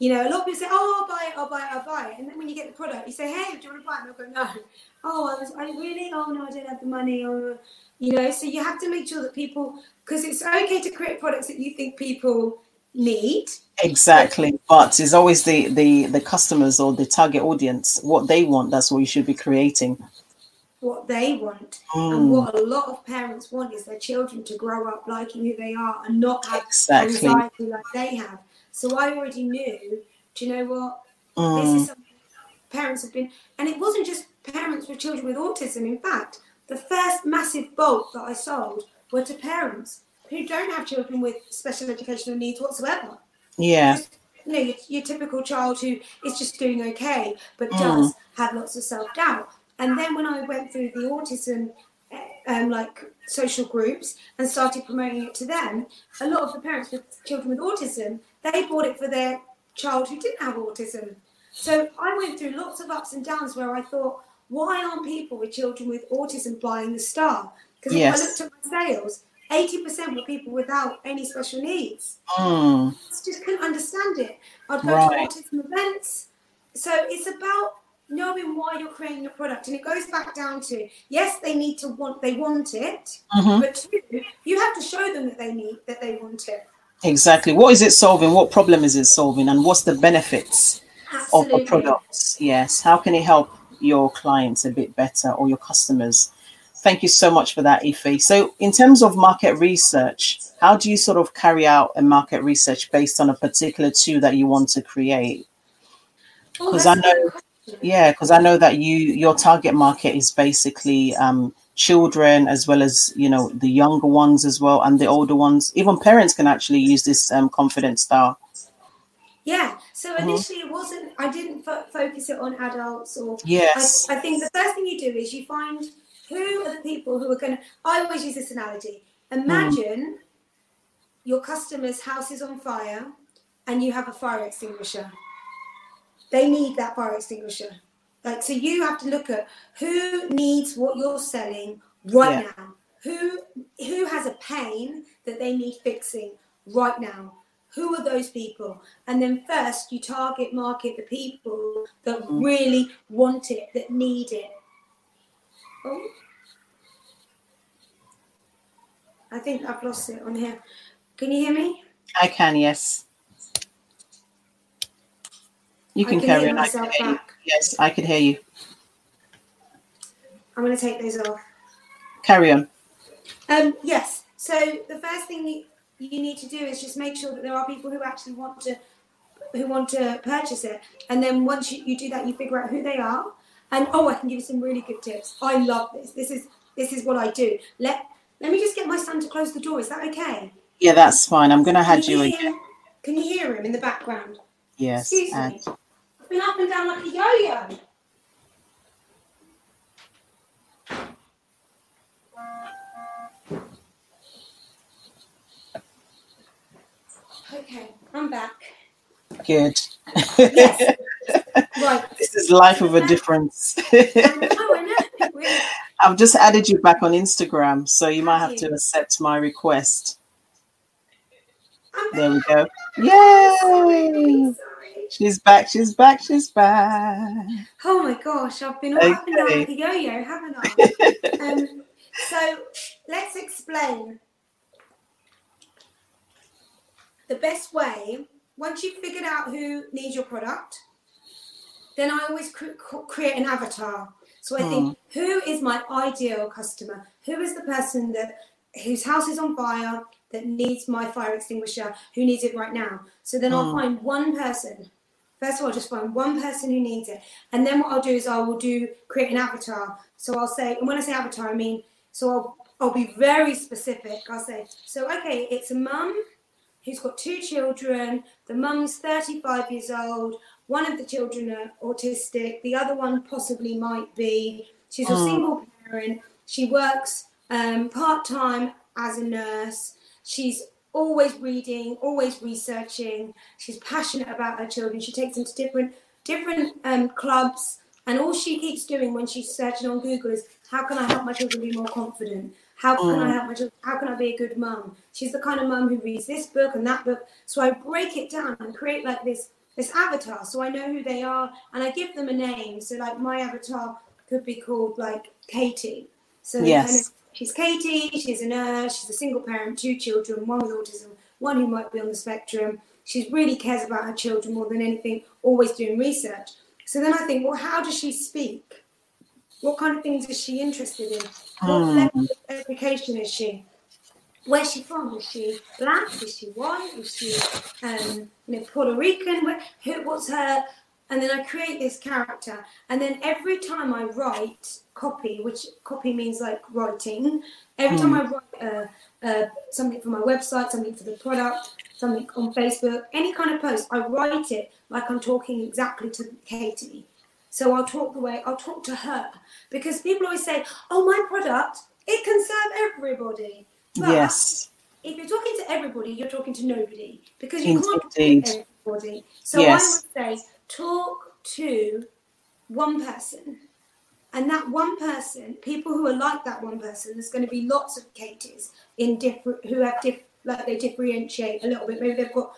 You know, a lot of people say, oh, I'll buy it, I'll buy it, I'll buy it. And then when you get the product, you say, hey, do you want to buy it? And they'll go, no. Oh, I was, I really, oh, no, I don't have the money. Or, you know, so you have to make sure that people, because it's okay to create products that you think people need exactly but it's always the the the customers or the target audience what they want that's what you should be creating what they want. Mm. And what a lot of parents want is their children to grow up liking who they are and not have exactly. anxiety like they have. So I already knew, do you know what? Mm. This is something parents have been, and it wasn't just parents with children with autism. In fact, the first massive bulk that I sold were to parents who don't have children with special educational needs whatsoever. Yeah. Just, you know, your, your, typical child who is just doing okay, but mm. does have lots of self doubt. And then when I went through the autism um, like social groups and started promoting it to them, a lot of the parents with children with autism, they bought it for their child who didn't have autism. So I went through lots of ups and downs where I thought, why aren't people with children with autism buying the star? Because Yes. if I looked at my sales, 80% were people without any special needs. Mm, I just couldn't understand it. I'd go Right. to autism events. So it's about knowing why you're creating a product. And it goes back down to yes, they need to want they want it, mhm. but two, you have to show them that they need that they want it. Exactly. What is it solving? What problem is it solving? And what's the benefits of Absolutely. the products? Yes. How can it help your clients a bit better or your customers? Thank you so much for that, Ife. So, in terms of market research, how do you sort of carry out a market research based on a particular tool that you want to create? Because that's I a know- Yeah, because I know that you your target market is basically um, children as well as you know the younger ones as well and the older ones. Even parents can actually use this um, confident star. Yeah. So Mhm. initially, it wasn't. I didn't fo- focus it on adults or. Yes. I, I think the first thing you do is you find who are the people who are going to. I always use this analogy. Imagine your customer's house is on fire, and you have a fire extinguisher. They need that fire extinguisher. Like so, you have to look at who needs what you're selling right Yeah. now. Who who has a pain that they need fixing right now? Who are those people? And then first you target market the people that Mhm. really want it, that need it. Oh. I think I've lost it on here. Can you hear me? I can, yes. You can, can carry hear on. I can myself hear you. back. Yes, I can hear you. I'm going to take those off. Carry on. Um, yes. So the first thing you, you need to do is just make sure that there are people who actually want to who want to purchase it, and then once you, you do that, you figure out who they are. And oh, I can give you some really good tips. I love this. This is this is what I do. Let let me just get my son to close the door. Is that okay? Yeah, that's fine. I'm gonna add Can you again. Can you hear him in the background? Yes. Excuse me. Been up and down like a yo-yo. Okay, I'm back. Good. Yes. Right. this is life of a difference. I know. Really. I've just added you back on Instagram, so you might Have to accept my request. There we go. Yay! She's back. She's back. She's back. Oh my gosh, I've been all up and down Okay. like yo-yo, haven't I? um, so let's explain the best way. Once you've figured out who needs your product, then I always cre- create an avatar. So I think, who is my ideal customer? Who is the person that whose house is on fire that needs my fire extinguisher? Who needs it right now? So then I'll Hmm. find one person. First of all, just find one person who needs it, and then what I'll do is I will do create an avatar. So I'll say, and when I say avatar, I mean so I'll I'll be very specific. I'll say, so okay, it's a mum who's got two children. The mum's 35 years old. One of the children are autistic. The other one possibly might be. She's a Mm. single parent. She works um, part time as a nurse. She's always reading, always researching. She's passionate about her children. She takes them to different different um, clubs, and all she keeps doing when she's searching on Google is, "How can I help my children be more confident? How can I Mm. help my children? How can I be a good mum?" She's the kind of mum who reads this book and that book. So I break it down and create like this this avatar, so I know who they are, and I give them a name. So like my avatar could be called like Katie. So Yes. She's Katie. She's a nurse. She's a single parent, two children, one with autism, one who might be on the spectrum. She really cares about her children more than anything. Always doing research. So then I think, well, how does she speak? What kind of things is she interested in? What Hmm. level of education is she? Where's she from? Is she black? Is she white? Is she um, you know, Puerto Rican? Where, who, what's her? And then I create this character. And then every time I write copy, which copy means like writing, every time I write uh, uh, something for my website, something for the product, something on Facebook, any kind of post, I write it like I'm talking exactly to Katie. So I'll talk the way I'll talk to her because people always say, "Oh, my product, it can serve everybody." But Yes. if you're talking to everybody, you're talking to nobody because you can't talk to everybody. So Yes. I would say talk to one person. And that one person, people who are like that one person, there's going to be lots of Katies in different who have diff, like they differentiate a little bit. Maybe they've got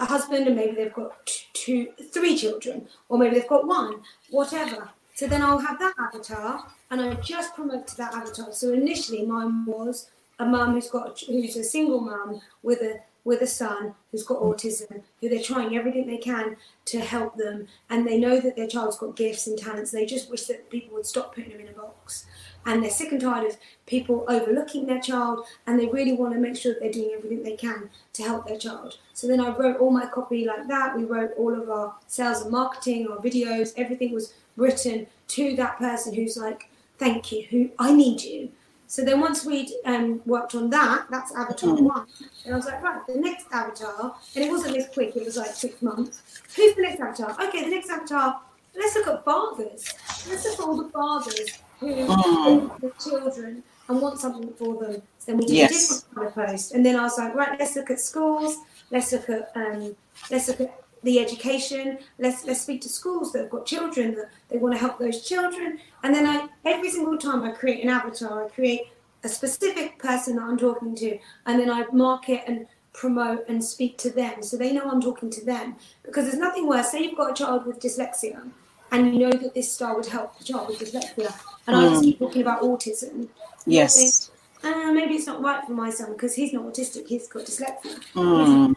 a husband and maybe they've got two, three children, or maybe they've got one, whatever. So then I'll have that avatar, and I just promote to that avatar. So initially, mine was a mum who's got who's a single mum with a with a son who's got autism, who they're trying everything they can to help them, and they know that their child's got gifts and talents. They just wish that people would stop putting them in a box, and they're sick and tired of people overlooking their child, and they really want to make sure that they're doing everything they can to help their child. So then I wrote all my copy like that. We wrote all of our sales and marketing, our videos, everything was written to that person who's like, "Thank you, who I need you." So then once we'd um, worked on that, that's avatar Mm. one. And I was like, right, the next avatar, and it wasn't this quick, it was like six months. Who's the next avatar? Okay, the next avatar, let's look at fathers. Let's look at all the fathers who Mm. the children and want something for them. So then we did Yes. a different kind of post. And then I was like, right, let's look at schools, let's look at um, let's look at the education. Let's let's speak to schools that have got children that they want to help those children. And then I every single time I create an avatar, I create a specific person that I'm talking to, and then I market and promote and speak to them so they know I'm talking to them. Because there's nothing worse. Say you've got a child with dyslexia, and you know that this style would help the child with dyslexia, and I just Mm. keep talking about autism. Yes. Uh, maybe it's not right for my son because he's not autistic. He's got dyslexia. Mm.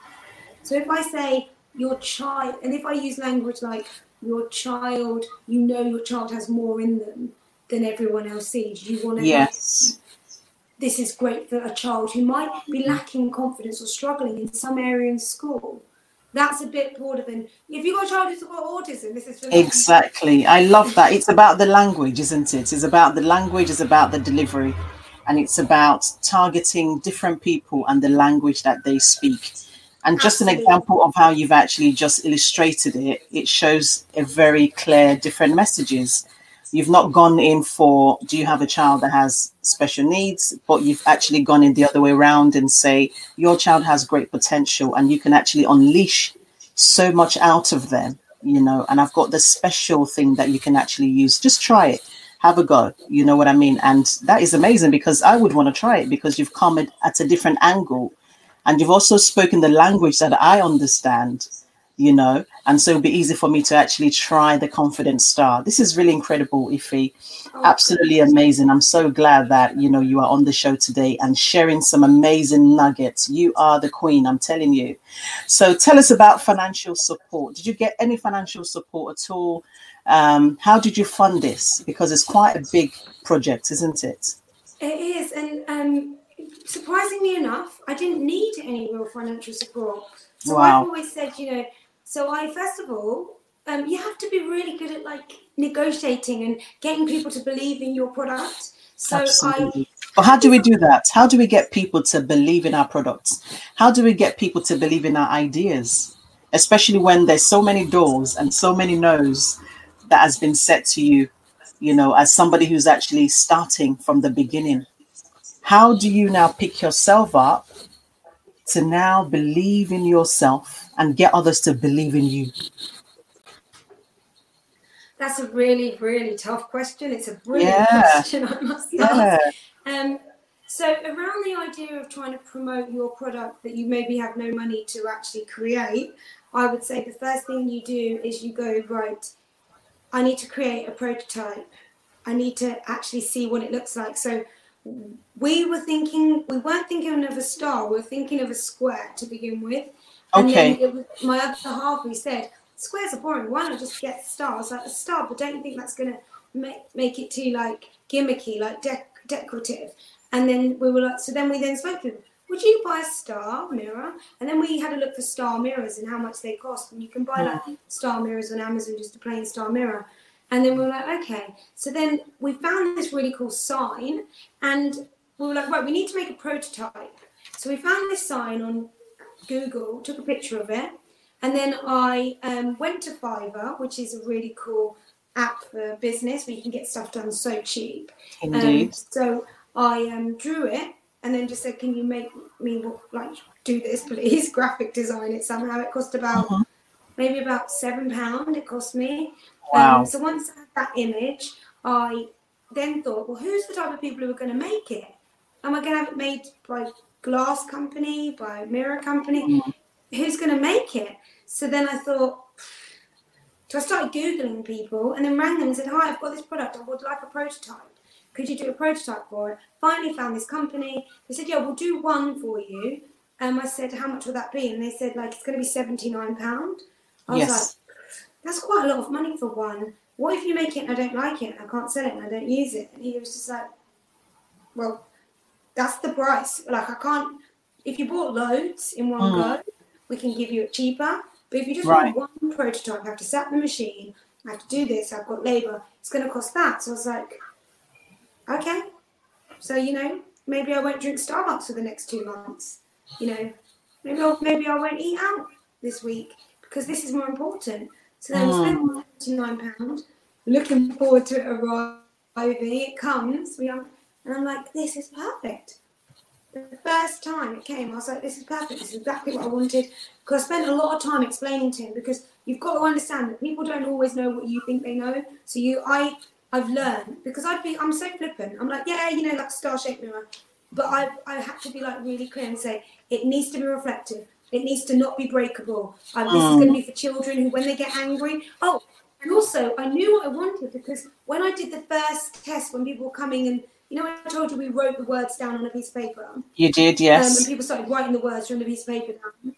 So if I say your child, and if I use language like your child, you know your child has more in them than everyone else sees. You want to. Yes. This is great for a child who might be mm-hmm. lacking confidence or struggling in some area in school. That's a bit broader than if you've got a child who's got autism. This is. Exactly. I love that. It's about the language, isn't it? It's about the language, it's about the delivery, and it's about targeting different people and the language that they speak. And just an example of how you've actually just illustrated it, it shows a very clear different messages. You've not gone in for do you have a child that has special needs, but you've actually gone in the other way around and say your child has great potential and you can actually unleash so much out of them, you know. And I've got the special thing that you can actually use. Just try it, have a go, you know what I mean? And that is amazing because I would want to try it because you've come at, at a different angle and you've also spoken the language that I understand, you know, and so it'll be easy for me to actually try the confidence star. This is really incredible, Ife. Absolutely amazing. I'm so glad that you know you are on the show today and sharing some amazing nuggets. You are the queen, I'm telling you. So tell us about financial support. Did you get any financial support at all? Um, how did you fund this? Because it's quite a big project, isn't it? It is, and um, surprisingly enough, I didn't need any real financial support. So Wow. I've always said, you know, so I first of all, um, you have to be really good at like negotiating and getting people to believe in your product. So I, Absolutely. But how do we do that? How do we get people to believe in our products? How do we get people to believe in our ideas? Especially when there's so many doors and so many no's that has been said to you, you know, as somebody who's actually starting from the beginning. How do you now pick yourself up to now believe in yourself and get others to believe in you? that's a really, really tough question. It's a brilliant Yeah. question, I must Yeah. ask. Um, so around the idea of trying to promote your product that you maybe have no money to actually create, I would say the first thing you do is you go right. I need to create a prototype. I need to actually see what it looks like. So we were thinking, we weren't thinking of a star. We were thinking of a square to begin with. And Okay. then it was, my other half, we said, squares are boring. Why not just get stars? Like a star, but don't you think that's going to make, make it too like gimmicky, like dec- decorative? And then we were like, so then we then spoke to them. Would you buy a star mirror? And then we had a look for star mirrors and how much they cost. And you can buy hmm. like star mirrors on Amazon, just a plain star mirror. And then we were like, okay. So then we found this really cool sign, and we were like, right, we need to make a prototype. So we found this sign on Google, took a picture of it, and then I um, went to Fiverr, which is a really cool app for business where you can get stuff done so cheap. Um, Indeed. so I um, drew it and then just said, "Can you make me like do this, please? Graphic design it somehow." It cost about Mhm. maybe about seven pound. It cost me. Wow. Um, so once I had that image, I then thought, well, who's the type of people who are going to make it? Am I going to have it made by glass company, by mirror company? Mm. Who's going to make it? So then I thought, so I started Googling people and then rang them and said, Hi, I've got this product. I would like a prototype. Could you do a prototype for it? Finally found this company. They said, Yeah, we'll do one for you. Um, I said, How much will that be? And they said, like, it's going to be £79. I was Yes. That's quite a lot of money for one. What if you make it and I don't like it and I can't sell it and I don't use it? And he was just like, Well, that's the price. Like, I can't, if you bought loads in one Mm. go, we can give you it cheaper. But if you just Right. want one prototype, I have to set the machine, I have to do this, I've got labour, it's going to cost that. So I was like, okay. So, you know, maybe I won't drink Starbucks for the next two months. You know, maybe I'll, maybe I won't eat out this week because this is more important. So then we spent £79, looking forward to it arriving. It comes, we are, and I'm like, this is perfect. The first time it came, I was like, this is perfect. This is exactly what I wanted. Because I spent a lot of time explaining to him because you've got to understand that people don't always know what you think they know. So you, I, I've learned because I'd be, I'm so flippant. I'm like, yeah, you know, like star shaped mirror. But I, I had to be like really clear and say it needs to be reflective. It needs to not be breakable. Um, this is Mm. going to be for children who, when they get angry, oh, and also I knew what I wanted because when I did the first test, when people were coming and you know, I told you we wrote the words down on a piece of paper. You did, Um, yes. and people started writing the words from the piece of paper down.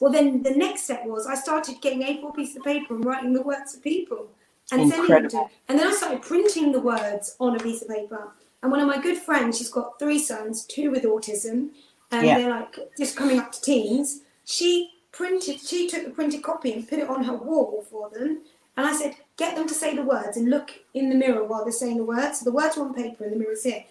Well, then the next step was I started getting A4 pieces of paper and writing the words to people and sending them to. Incredible. And then I started printing the words on a piece of paper. And one of my good friends, she's got three sons, two with autism, and Yeah. they're like just coming up to teens. She printed, she took the printed copy and put it on her wall for them. And I said, get them to say the words and look in the mirror while they're saying the words. So the words are on paper and the mirror's here.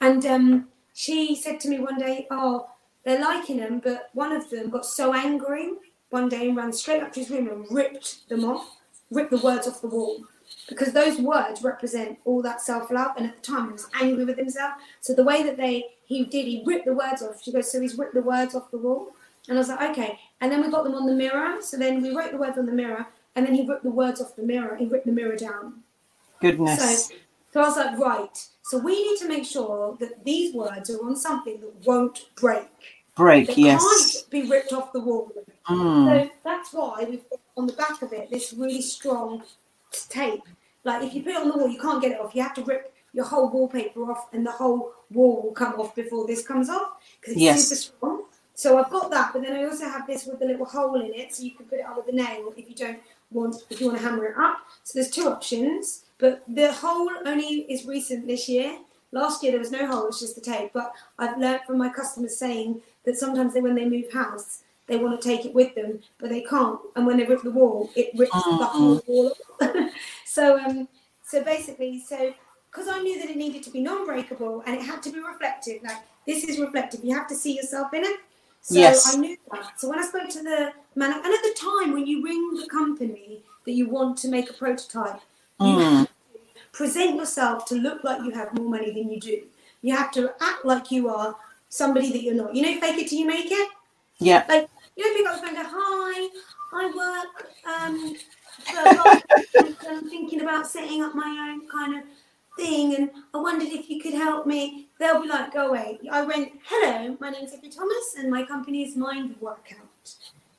And um, she said to me one day, oh, they're liking them, but one of them got so angry one day and ran straight up to his room and ripped them off, ripped the words off the wall. Because those words represent all that self-love, and at the time he was angry with himself. So the way that they he did, he ripped the words off. She goes, so he's ripped the words off the wall, and I was like, okay. And then we got them on the mirror. So then we wrote the words on the mirror, and then he ripped the words off the mirror. He ripped the mirror down. Goodness. So, so I was like, right. So we need to make sure that these words are on something that won't break. Break, They yes. can't be ripped off the wall. Mm. So that's why we've got on the back of it this really strong tape. Like if you put it on the wall, you can't get it off. You have to rip your whole wallpaper off, and the whole wall will come off before this comes off because it's Yes. super strong. So I've got that, but then I also have this with the little hole in it, so you can put it up with a nail if you don't want if you want to hammer it up. So there's two options, but the hole only is recent this year. Last year there was no hole; it's just the tape. But I've learned from my customers saying that sometimes they, when they move house, they want to take it with them, but they can't. And when they rip the wall, it rips the whole wall. off. so, um, so basically, so because I knew that it needed to be non-breakable and it had to be reflective. Like this is reflective. You have to see yourself in it. So Yes. I knew that. So when I spoke to the man, and at the time when you ring the company that you want to make a prototype, you Mm. have to present yourself to look like you have more money than you do. You have to act like you are somebody that you're not. You know, fake it till you make it. Yeah. Like you know, pick up the phone and go, "Hi, I work um, for a lot and I'm thinking about setting up my own kind of thing, and I wondered if you could help me." They'll be like, "Go away." I went, "Hello, my name's Ife Thomas, and my company is Mind Workout."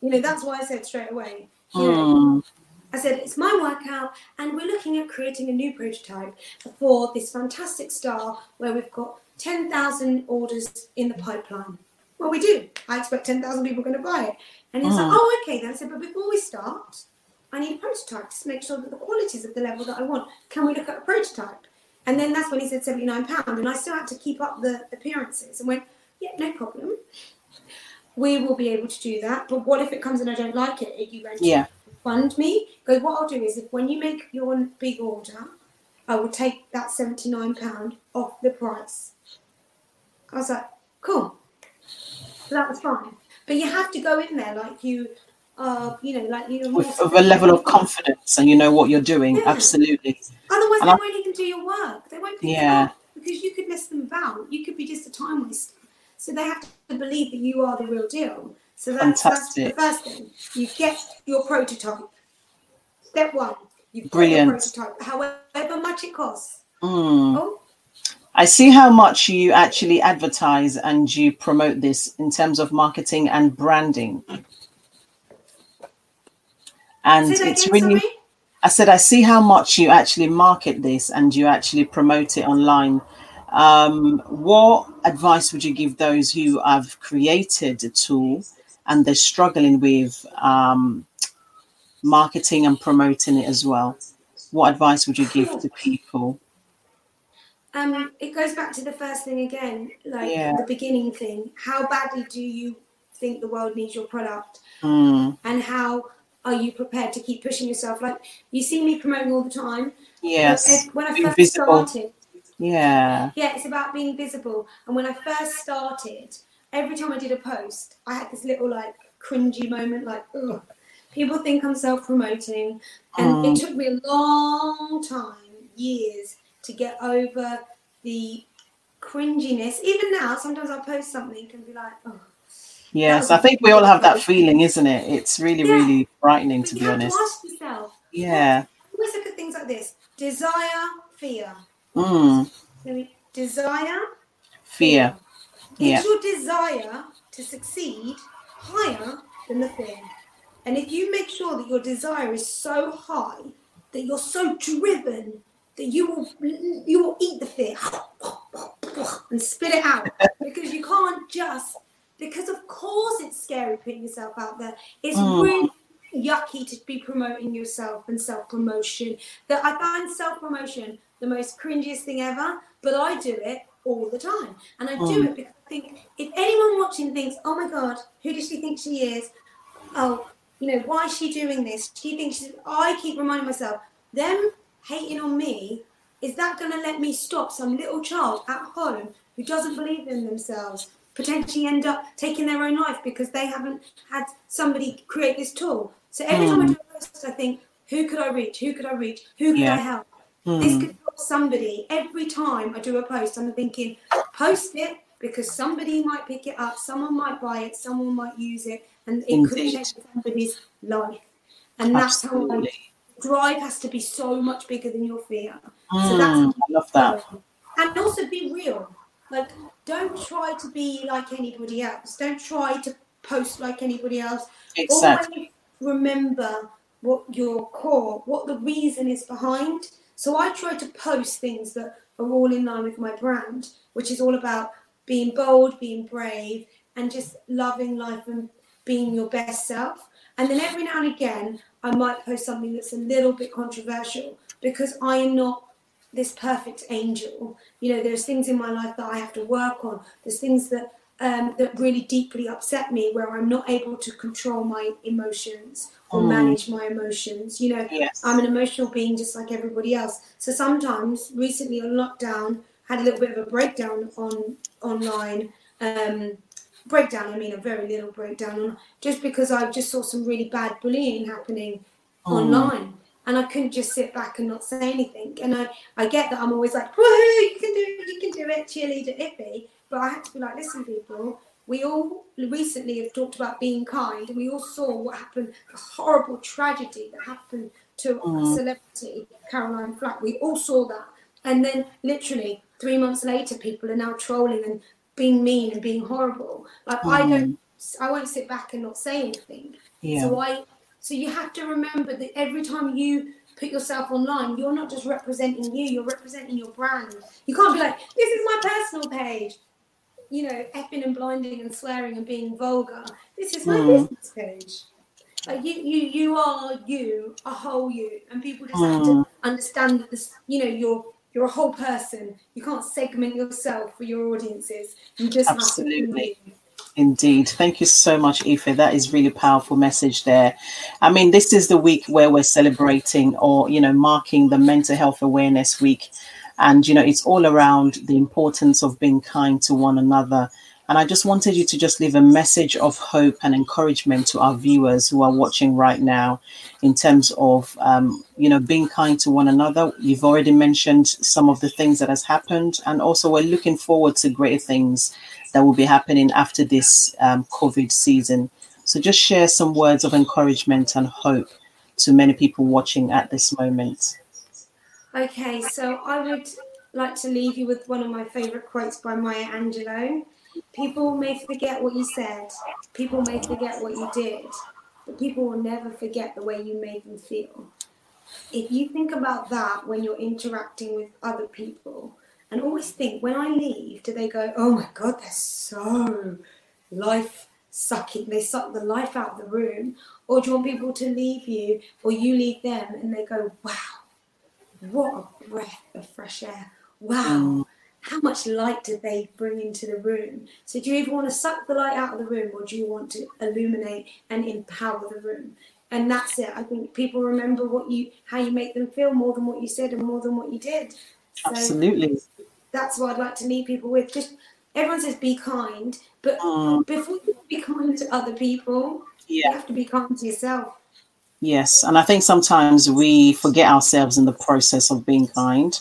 You know, that's why I said straight away. You know, Mm. I said, it's my workout, and we're looking at creating a new prototype for this fantastic star where we've got 10,000 orders in the pipeline. Well, we do. I expect 10,000 people are going to buy it. And he's Mm. like, oh, okay then. I said, but before we start, I need a prototype to make sure that the quality is at the level that I want. Can we look at a prototype? And then that's when he said £79. And I still had to keep up the appearances and went, yeah, no problem. We will be able to do that. But what if it comes and I don't like it? Are you going to Yeah. fund me. Because what I'll do is, if when you make your big order, I will take that seventy nine pound off the price. I was like, cool. So that was fine. But you have to go in there like you you know, like you know, With, with a level of confidence and you know what you're doing. Yeah. Absolutely. Otherwise, And they I- won't even do your work. They won't pick Yeah. up because you could mess them about. You could be just a time waster. So they have to believe that you are the real deal. So that's, that's the first thing. You get your prototype. Step one. You've Brilliant. prototype, however much it costs. Mm. Oh. I see how much you actually advertise and you promote this in terms of marketing and branding. And it's really. I said, I see how much you actually market this and you actually promote it online. Um, what advice would you give those who have created a tool and they're struggling with um, marketing and promoting it as well? What advice would you give to people? Um, it goes back to the first thing again, like yeah. the beginning thing. How badly do you think the world needs your product? Mm. And how are you prepared to keep pushing yourself? Like you see me promoting all the time. Yes. When I first started. Yeah. Yeah, it's about being visible. And when I first started, every time I did a post, I had this little like cringy moment, like, ugh. People think I'm self promoting. And mm. it took me a long time, years, to get over the cringiness. Even now, sometimes I'll post something and be like, oh, Yes, I think we all have that feeling, isn't it? It's really, yeah. really frightening but to be honest. To yourself, yeah. Always look at things like this: desire, fear. Mm. Desire, fear. Yeah. Is your desire to succeed higher than the fear? And if you make sure that your desire is so high that you're so driven that you will you will eat the fear and spit it out because you can't just because of course it's scary putting yourself out there. It's mm. really yucky to be promoting yourself and self promotion. That I find self promotion the most cringiest thing ever, but I do it all the time, and I mm. do it because I think if anyone watching thinks, "Oh my God, who does she think she is?" Oh, you know, why is she doing this? She thinks she's. I keep reminding myself, them hating on me is that going to let me stop some little child at home who doesn't believe in themselves potentially end up taking their own life because they haven't had somebody create this tool. So every mm. time I hmm. do a post, I think, who could I reach? Who could I reach? Who could yeah. I help? Mm. This could help somebody. Every time I do a post, I'm thinking, post it because somebody might pick it up, someone might buy it, someone might use it, and it Indeed. could change somebody's life. And that's Absolutely. how drive has to be so much bigger than your fear. Mm, so that's hmm. I love that. And also be real. Like don't try to be like anybody else. Don't try to post like anybody else. Exactly. Always remember what your core, what the reason is behind. So I try to post things that are all in line with my brand, which is all about being bold, being brave, and just loving life and being your best self. And then every now and again, I might post something that's a little bit controversial because I am not this perfect angel. You know, there's things in my life that I have to work on. There's things that um, that really deeply upset me where I'm not able to control my emotions or mm. manage my emotions. You know, yes. I'm an emotional being just like everybody else. So sometimes, recently on lockdown, had a little bit of a breakdown on online. Um, breakdown, I mean a very little breakdown, on, just because I just saw some really bad bullying happening mm. online and I couldn't just sit back and not say anything. And I, I get that I'm always like, woohoo, you can do it, you can do it, cheerleader Ife. But I had to be like, listen, people, we all recently have talked about being kind, and we all saw what happened, the horrible tragedy that happened to mm. celebrity, Caroline Flack. We all saw that. And then literally three months later, people are now trolling and being mean and being horrible. Like mm. I don't. I won't sit back and not say anything. Yeah. So I so you have to remember that every time you put yourself online, you're not just representing you, you're representing your brand. You can't be like, this is my personal page, you know, effing and blinding and swearing and being vulgar. This is my mm. business page. Like you, you, you are you, a whole you, and people just mm. have to hmm. understand that this, you know, you're you're a whole person. You can't segment yourself for your audiences. You just Absolutely. have to. Indeed. Thank you so much, Ife. That is really powerful message there. I mean, this is the week where we're celebrating or, you know, marking the Mental Health Awareness Week. And, you know, it's all around the importance of being kind to one another And I just wanted you to just leave a message of hope and encouragement to our viewers who are watching right now in terms of, um, you know, being kind to one another. You've already mentioned some of the things that has happened. And also we're looking forward to greater things that will be happening after this um, COVID season. So just share some words of encouragement and hope to many people watching at this moment. Okay, so I would like to leave you with one of my favorite quotes by Maya Angelou. People may forget what you said, people may forget what you did, but people will never forget the way you made them feel. If you think about that when you're interacting with other people, and always think when I leave, do they go, oh my God, they're so life sucking, they suck the life out of the room? Or do you want people to leave you, or you leave them, and they go, wow, what a breath of fresh air. Wow, mm how much light did they bring into the room? So do you even want to suck the light out of the room or do you want to illuminate and empower the room? And that's it. I think people remember what you how you make them feel more than what you said and more than what you did. So Absolutely. That's what I'd like to leave people with. Just everyone says be kind, but mm. before you be kind to other people, yeah. you have to be kind to yourself. Yes, and I think sometimes we forget ourselves in the process of being kind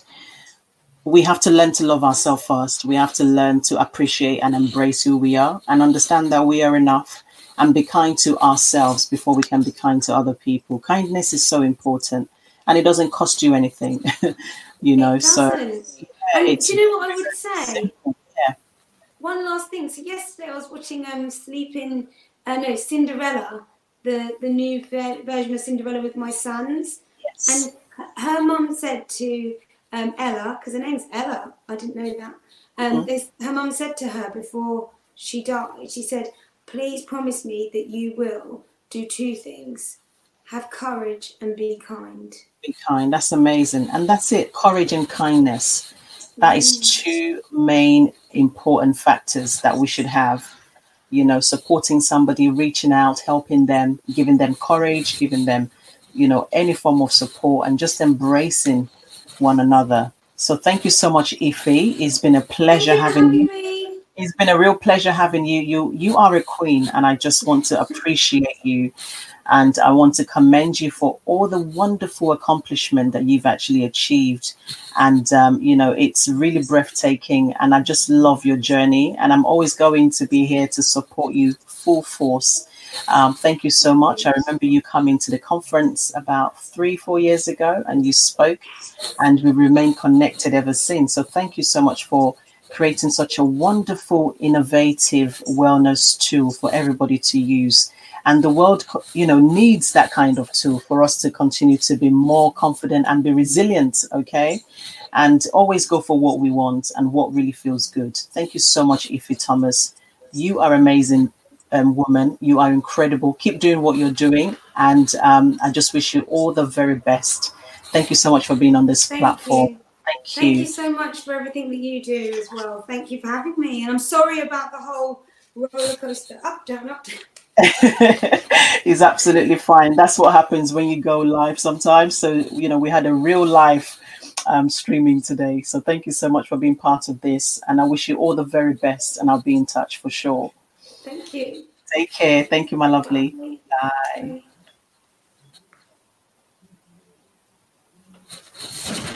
we have to learn to love ourselves first. We have to learn to appreciate and embrace who we are and understand that we are enough and be kind to ourselves before we can be kind to other people. Kindness is so important and it doesn't cost you anything, you know. So, yeah, do you know what I would say? Yeah. One last thing. So, yesterday I was watching um, Sleeping, uh, no, Cinderella, the, the new ver- version of Cinderella with my sons. Yes. And her mum said to um, Ella, because her name's Ella. I didn't know that. Um, mm-hmm. Her mum said to her before she died, she said, "Please promise me that you will do two things: have courage and be kind." Be kind. That's amazing, and that's it. Courage and kindness. That mm. is two main important factors that we should have. You know, supporting somebody, reaching out, helping them, giving them courage, giving them, you know, any form of support, and just embracing one another. So thank you so much, Ife. It's been a pleasure having you. Me. It's been a real pleasure having you. You you are a queen, and I just want to appreciate you, and I want to commend you for all the wonderful accomplishment that you've actually achieved. And um, you know, it's really breathtaking, and I just love your journey. And I'm always going to be here to support you full force um, thank you so much. I remember you coming to the conference about three, four years ago and you spoke, and we remain connected ever since. So thank you so much for creating such a wonderful, innovative wellness tool for everybody to use. And the world, you know, needs that kind of tool for us to continue to be more confident and be resilient. Okay. And always go for what we want and what really feels good. Thank you so much, Ife Thomas. You are amazing um, woman. You are incredible. Keep doing what you're doing. And um, I just wish you all the very best. Thank you so much for being on this Thank platform. You. Thank you. Thank you so much for everything that you do as well. Thank you for having me. And I'm sorry about the whole roller coaster up, down, up, down. is absolutely fine. That's what happens when you go live sometimes. So, you know, we had a real life um, streaming today. So, thank you so much for being part of this. And I wish you all the very best. And I'll be in touch for sure. Thank you. Take care. Thank you, my lovely. Bye. Bye.